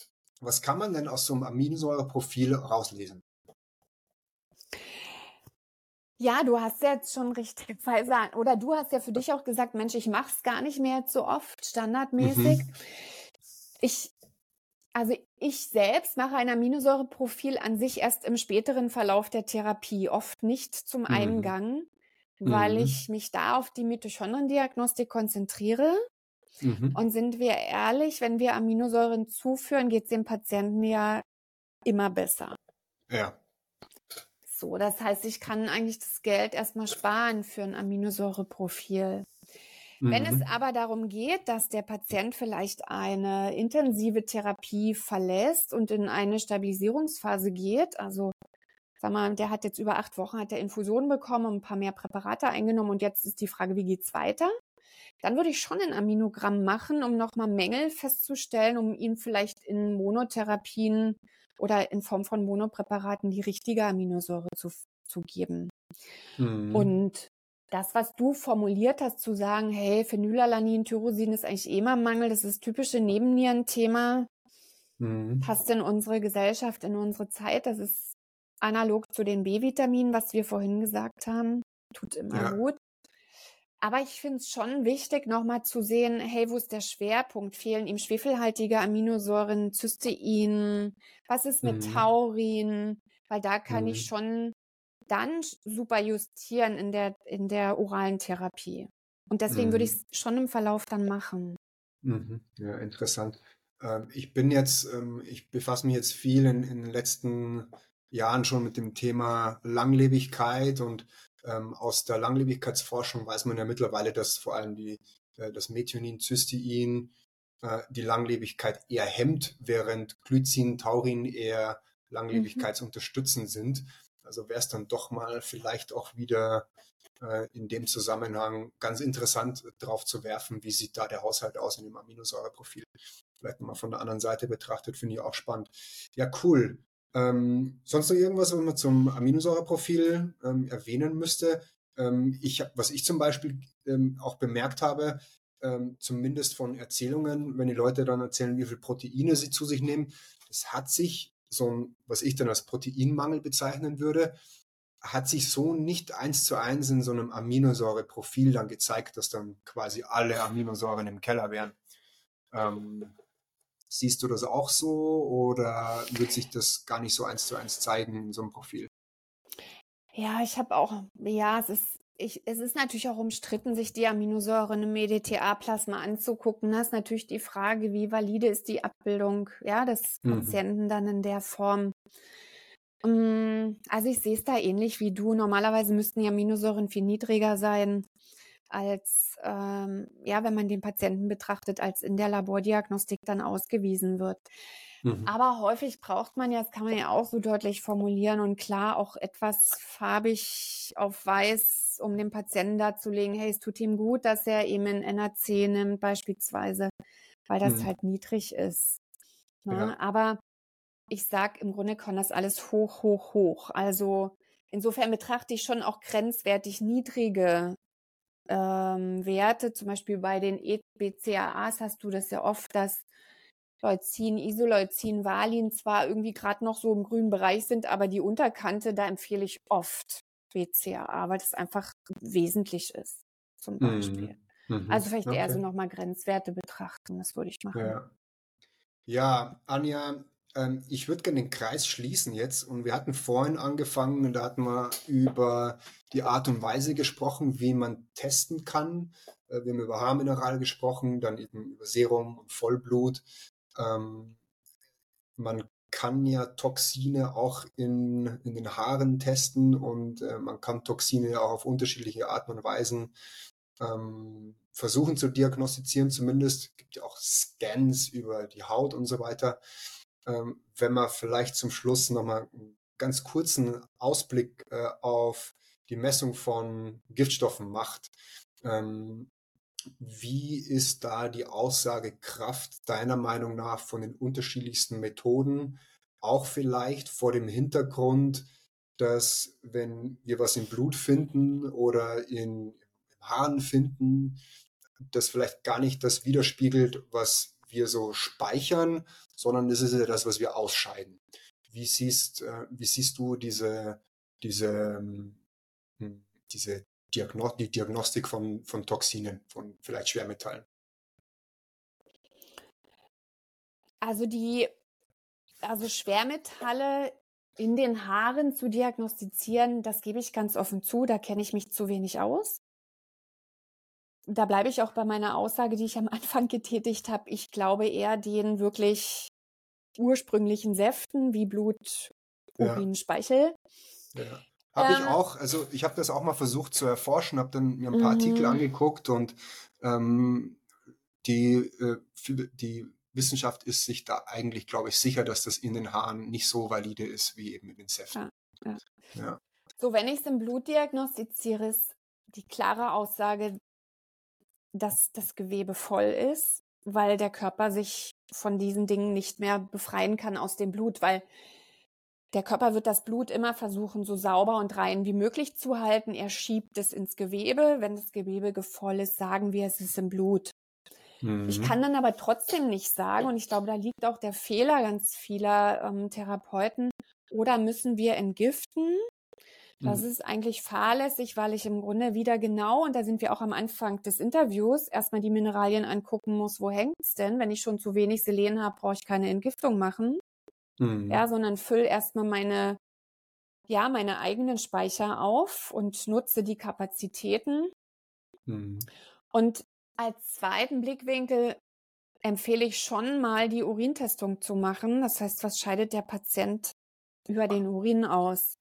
Speaker 2: was kann man denn aus so einem Aminosäureprofil rauslesen?
Speaker 3: Ja, du hast jetzt schon richtig gesagt, *laughs* oder du hast ja für dich auch gesagt, Mensch, ich mache es gar nicht mehr so oft, standardmäßig. Mhm. Ich, also ich selbst mache ein Aminosäureprofil an sich erst im späteren Verlauf der Therapie, oft nicht zum mhm. Eingang, weil mhm. ich mich da auf die Mitochondriendiagnostik konzentriere. Mhm. Und sind wir ehrlich, wenn wir Aminosäuren zuführen, geht es dem Patienten ja immer besser.
Speaker 2: Ja
Speaker 3: so. Das heißt, ich kann eigentlich das Geld erstmal sparen für ein Aminosäureprofil. Mhm. Wenn es mhm. aber darum geht, dass der Patient vielleicht eine intensive Therapie verlässt und in eine Stabilisierungsphase geht, also sag mal, der hat jetzt über acht Wochen hat der Infusionen bekommen, ein paar mehr Präparate eingenommen und jetzt ist die Frage, wie geht's weiter? Dann würde ich schon ein Aminogramm machen, um nochmal Mängel festzustellen, um ihn vielleicht in Monotherapien oder in Form von Monopräparaten die richtige Aminosäure zu, zu geben. Mhm. Und das, was du formuliert hast, zu sagen, hey, Phenylalanin, Tyrosin ist eigentlich eh mal Mangel, das ist typische Nebennierenthema, mhm. passt in unsere Gesellschaft, in unsere Zeit, das ist analog zu den B-Vitaminen, was wir vorhin gesagt haben, tut immer ja. gut. Aber ich finde es schon wichtig, nochmal zu sehen, hey, wo ist der Schwerpunkt? Fehlen ihm schwefelhaltige Aminosäuren, Cystein? Was ist mit mhm. Taurin? Weil da kann mhm. ich schon dann super justieren in der, in der oralen Therapie. Und deswegen mhm. würde ich es schon im Verlauf dann machen.
Speaker 2: Mhm. Ja, interessant. Ähm, ich bin jetzt, ähm, ich befasse mich jetzt viel in, in den letzten Jahren schon mit dem Thema Langlebigkeit und Ähm, aus der Langlebigkeitsforschung weiß man ja mittlerweile, dass vor allem die, äh, das Methionin, Cystein äh, die Langlebigkeit eher hemmt, während Glycin, Taurin eher langlebigkeitsunterstützend mhm. sind. Also wäre es dann doch mal vielleicht auch wieder äh, in dem Zusammenhang ganz interessant drauf zu werfen, wie sieht da der Haushalt aus in dem Aminosäureprofil. Vielleicht mal von der anderen Seite betrachtet, finde ich auch spannend. Ja, cool. Ähm, sonst noch irgendwas, was man zum Aminosäureprofil ähm, erwähnen müsste? Ähm, ich, was ich zum Beispiel ähm, auch bemerkt habe, ähm, zumindest von Erzählungen, wenn die Leute dann erzählen, wie viel Proteine sie zu sich nehmen, das hat sich so ein, was ich dann als Proteinmangel bezeichnen würde, hat sich so nicht eins zu eins in so einem Aminosäureprofil dann gezeigt, dass dann quasi alle Aminosäuren im Keller wären. Ähm, siehst du das auch so oder wird sich das gar nicht so eins zu eins zeigen in so einem Profil?
Speaker 3: Ja, ich habe auch, ja, es ist, ich, es ist natürlich auch umstritten, sich die Aminosäuren im EDTA-Plasma anzugucken. Das ist natürlich die Frage, wie valide ist die Abbildung ja, des mhm. Patienten dann in der Form. Mm, also ich sehe es da ähnlich wie du. Normalerweise müssten die Aminosäuren viel niedriger sein als ähm, ja, wenn man den Patienten betrachtet, als in der Labordiagnostik dann ausgewiesen wird. Mhm. Aber häufig braucht man ja, das kann man ja auch so deutlich formulieren und klar auch etwas farbig auf weiß, um dem Patienten darzulegen, hey, es tut ihm gut, dass er eben ein NAC nimmt beispielsweise, weil das mhm. halt niedrig ist. Ne? Ja. Aber ich sag, im Grunde kann das alles hoch, hoch, hoch. Also insofern betrachte ich schon auch grenzwertig niedrige ähm, Werte. Zum Beispiel bei den EBCAAs hast du das ja oft, dass Leucin, Isoleucin, Valin zwar irgendwie gerade noch so im grünen Bereich sind, aber die Unterkante, da empfehle ich oft BCAA, weil das einfach wesentlich ist, zum mhm. Beispiel. Mhm. Also vielleicht okay. eher so nochmal Grenzwerte betrachten, das würde ich machen.
Speaker 2: Ja, ja Anja, ähm, ich würde gerne den Kreis schließen jetzt. Und wir hatten vorhin angefangen, da hatten wir über die Art und Weise gesprochen, wie man testen kann. Äh, wir haben über Haarmineral gesprochen, dann eben über Serum und Vollblut. Ähm, man kann ja Toxine auch in, in den Haaren testen und äh, man kann Toxine auch auf unterschiedliche Arten und Weisen ähm, versuchen zu diagnostizieren. Zumindest gibt ja auch Scans über die Haut und so weiter ähm, wenn man vielleicht zum Schluss nochmal einen ganz kurzen Ausblick äh, auf die Messung von Giftstoffen macht. Ähm, wie ist da die Aussagekraft deiner Meinung nach von den unterschiedlichsten Methoden? Auch vielleicht vor dem Hintergrund, dass wenn wir was im Blut finden oder in, Haaren finden, das vielleicht gar nicht das widerspiegelt, was wir so speichern, sondern es ist ja das, was wir ausscheiden. Wie siehst, äh, wie siehst du diese, diese, hm, diese Diagno die Diagnostik von, von Toxinen, von vielleicht Schwermetallen?
Speaker 3: Also die, also Schwermetalle in den Haaren zu diagnostizieren, das gebe ich ganz offen zu, da kenne ich mich zu wenig aus da bleibe ich auch bei meiner Aussage, die ich am *laughs* Anfang getätigt habe. Ich glaube eher den wirklich ursprünglichen Säften wie Blut, Urin, ja. Speichel.
Speaker 2: Ja. Habe ähm, ich auch, also ich habe das auch mal versucht zu erforschen, habe dann mir ein paar Artikel mhm. angeguckt und ähm, die, äh, die Wissenschaft ist sich da eigentlich, glaube ich, sicher, dass das in den Haaren nicht so valide ist wie eben in den Säften. Ja,
Speaker 3: ja. So, wenn ich es im Blut diagnostiziere, ist die klare Aussage, dass das Gewebe voll ist, weil der Körper sich von diesen Dingen nicht mehr befreien kann aus dem Blut, weil der Körper wird das Blut immer versuchen, so sauber und rein wie möglich zu halten. Er schiebt es ins Gewebe. Wenn das Gewebe voll ist, sagen wir, es ist im Blut. Mhm. Ich kann dann aber trotzdem nicht sagen, und ich glaube, da liegt auch der Fehler ganz vieler ähm, Therapeuten, oder müssen wir entgiften? Das mhm. ist eigentlich fahrlässig, weil ich im Grunde wieder genau, und da sind wir auch am Anfang des Interviews, erstmal die Mineralien angucken muss, wo hängt's denn? Wenn ich schon zu wenig Selen habe, brauche ich keine Entgiftung machen. Mhm. Ja, sondern füll erstmal meine, ja, meine eigenen Speicher auf und nutze die Kapazitäten. Mhm. Und als zweiten Blickwinkel empfehle ich schon mal die Urintestung zu machen. Das heißt, was scheidet der Patient über den Urin aus?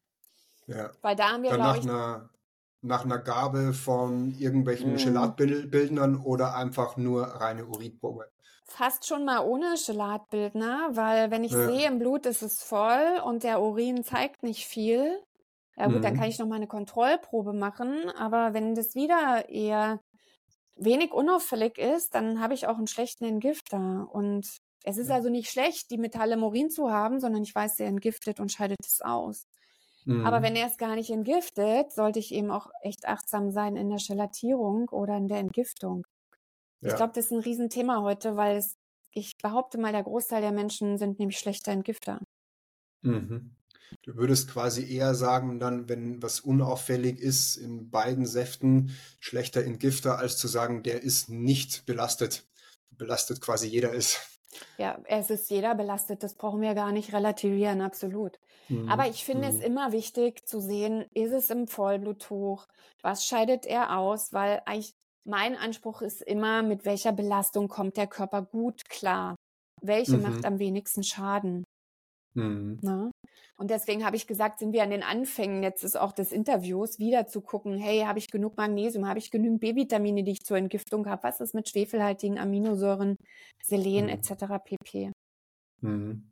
Speaker 2: Ja.
Speaker 3: Weil da haben wir,
Speaker 2: Dann nach einer, nach einer Gabe von irgendwelchen mm. Gelatbildnern oder einfach nur reine Urinprobe?
Speaker 3: Fast schon mal ohne Gelatbildner, weil wenn ich ja. sehe, im Blut ist es voll und der Urin zeigt nicht viel, ja gut, mhm. dann kann ich noch mal eine Kontrollprobe machen, aber wenn das wieder eher wenig unauffällig ist, dann habe ich auch einen schlechten Entgifter und es ist also nicht schlecht, die Metalle im Urin zu haben, sondern ich weiß, er entgiftet und scheidet es aus. Mhm. Aber wenn er es gar nicht entgiftet, sollte ich eben auch echt achtsam sein in der Gelatierung oder in der Entgiftung. Ja. Ich glaube, das ist ein Riesenthema heute, weil es, ich behaupte mal, der Großteil der Menschen sind nämlich schlechter Entgifter.
Speaker 2: Mhm. Du würdest quasi eher sagen, dann, wenn was unauffällig ist in beiden Säften, schlechter Entgifter, als zu sagen, der ist nicht belastet. Belastet quasi jeder ist.
Speaker 3: Ja, es ist jeder belastet, das brauchen wir gar nicht relativieren, absolut. Mhm. Aber ich finde mhm. es immer wichtig zu sehen, ist es im Vollbluttuch? Was scheidet er aus? Weil eigentlich mein Anspruch ist immer, mit welcher Belastung kommt der Körper gut klar? Welche mhm. macht am wenigsten Schaden? Mhm. Ne? Und deswegen habe ich gesagt, sind wir an den Anfängen jetzt ist auch des Interviews wieder zu gucken, hey, habe ich genug Magnesium, habe ich genügend B-Vitamine, die ich zur Entgiftung habe, was ist mit schwefelhaltigen Aminosäuren, Selen mhm. etc. pp. Mhm.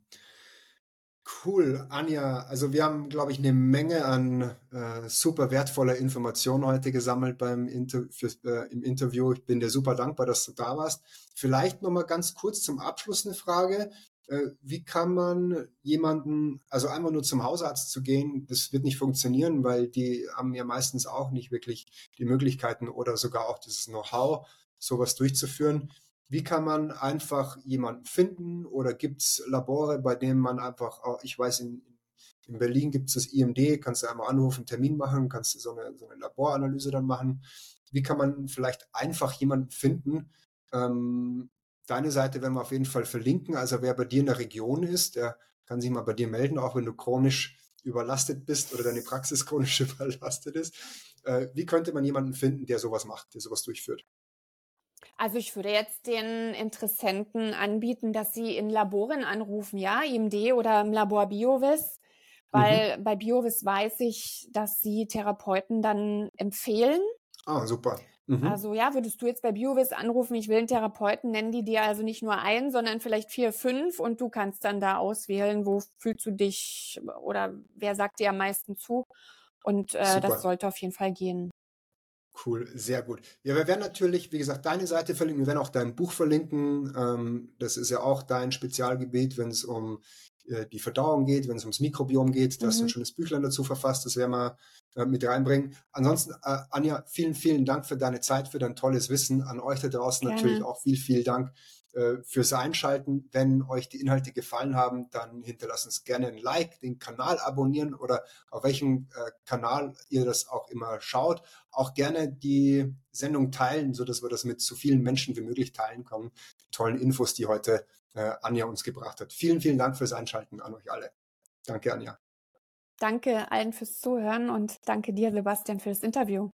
Speaker 2: Cool, Anja. Also wir haben, glaube ich, eine Menge an äh, super wertvoller Informationen heute gesammelt beim Inter für, äh, im Interview. Ich bin dir super dankbar, dass du da warst. Vielleicht noch mal ganz kurz zum Abschluss eine Frage. Äh, wie kann man jemanden, also einmal nur zum Hausarzt zu gehen, das wird nicht funktionieren, weil die haben ja meistens auch nicht wirklich die Möglichkeiten oder sogar auch dieses Know-how, sowas durchzuführen. Wie kann man einfach jemanden finden oder gibt es Labore, bei denen man einfach, ich weiß, in, in Berlin gibt es das IMD, kannst du einmal anrufen, einen Termin machen, kannst du so eine, so eine Laboranalyse dann machen. Wie kann man vielleicht einfach jemanden finden, ähm, Deine Seite werden wir auf jeden Fall verlinken. Also wer bei dir in der Region ist, der kann sich mal bei dir melden, auch wenn du chronisch überlastet bist oder deine Praxis chronisch *laughs* überlastet ist. Äh, wie könnte man jemanden finden, der sowas macht, der sowas durchführt?
Speaker 3: Also ich würde jetzt den Interessenten anbieten, dass sie in Laboren anrufen, ja, IMD oder im Labor Biovis, weil mhm. bei Biovis weiß ich, dass sie Therapeuten dann empfehlen.
Speaker 2: Ah, super.
Speaker 3: Mhm. Also ja, würdest du jetzt bei BioVis anrufen, ich will einen Therapeuten, nennen die dir also nicht nur einen, sondern vielleicht vier, fünf und du kannst dann da auswählen, wo fühlst du dich oder wer sagt dir am meisten zu. Und äh, das sollte auf jeden Fall gehen.
Speaker 2: Cool, sehr gut. Ja, wir werden natürlich, wie gesagt, deine Seite verlinken, wir werden auch dein Buch verlinken. Ähm, das ist ja auch dein Spezialgebiet, wenn es um äh, die Verdauung geht, wenn es ums Mikrobiom geht. Du mhm. hast ein schönes Büchlein dazu verfasst, das werden wir äh, mit reinbringen. Ansonsten, äh, Anja, vielen, vielen Dank für deine Zeit, für dein tolles Wissen. An euch da draußen Gerne. natürlich auch viel, viel Dank fürs Einschalten. Wenn euch die Inhalte gefallen haben, dann hinterlasst uns gerne ein Like, den Kanal abonnieren oder auf welchem äh, Kanal ihr das auch immer schaut. Auch gerne die Sendung teilen, so dass wir das mit so vielen Menschen wie möglich teilen können. Die tollen Infos, die heute äh, Anja uns gebracht hat. Vielen, vielen Dank fürs Einschalten an euch alle. Danke, Anja.
Speaker 3: Danke allen fürs Zuhören und danke dir, Sebastian, für das Interview.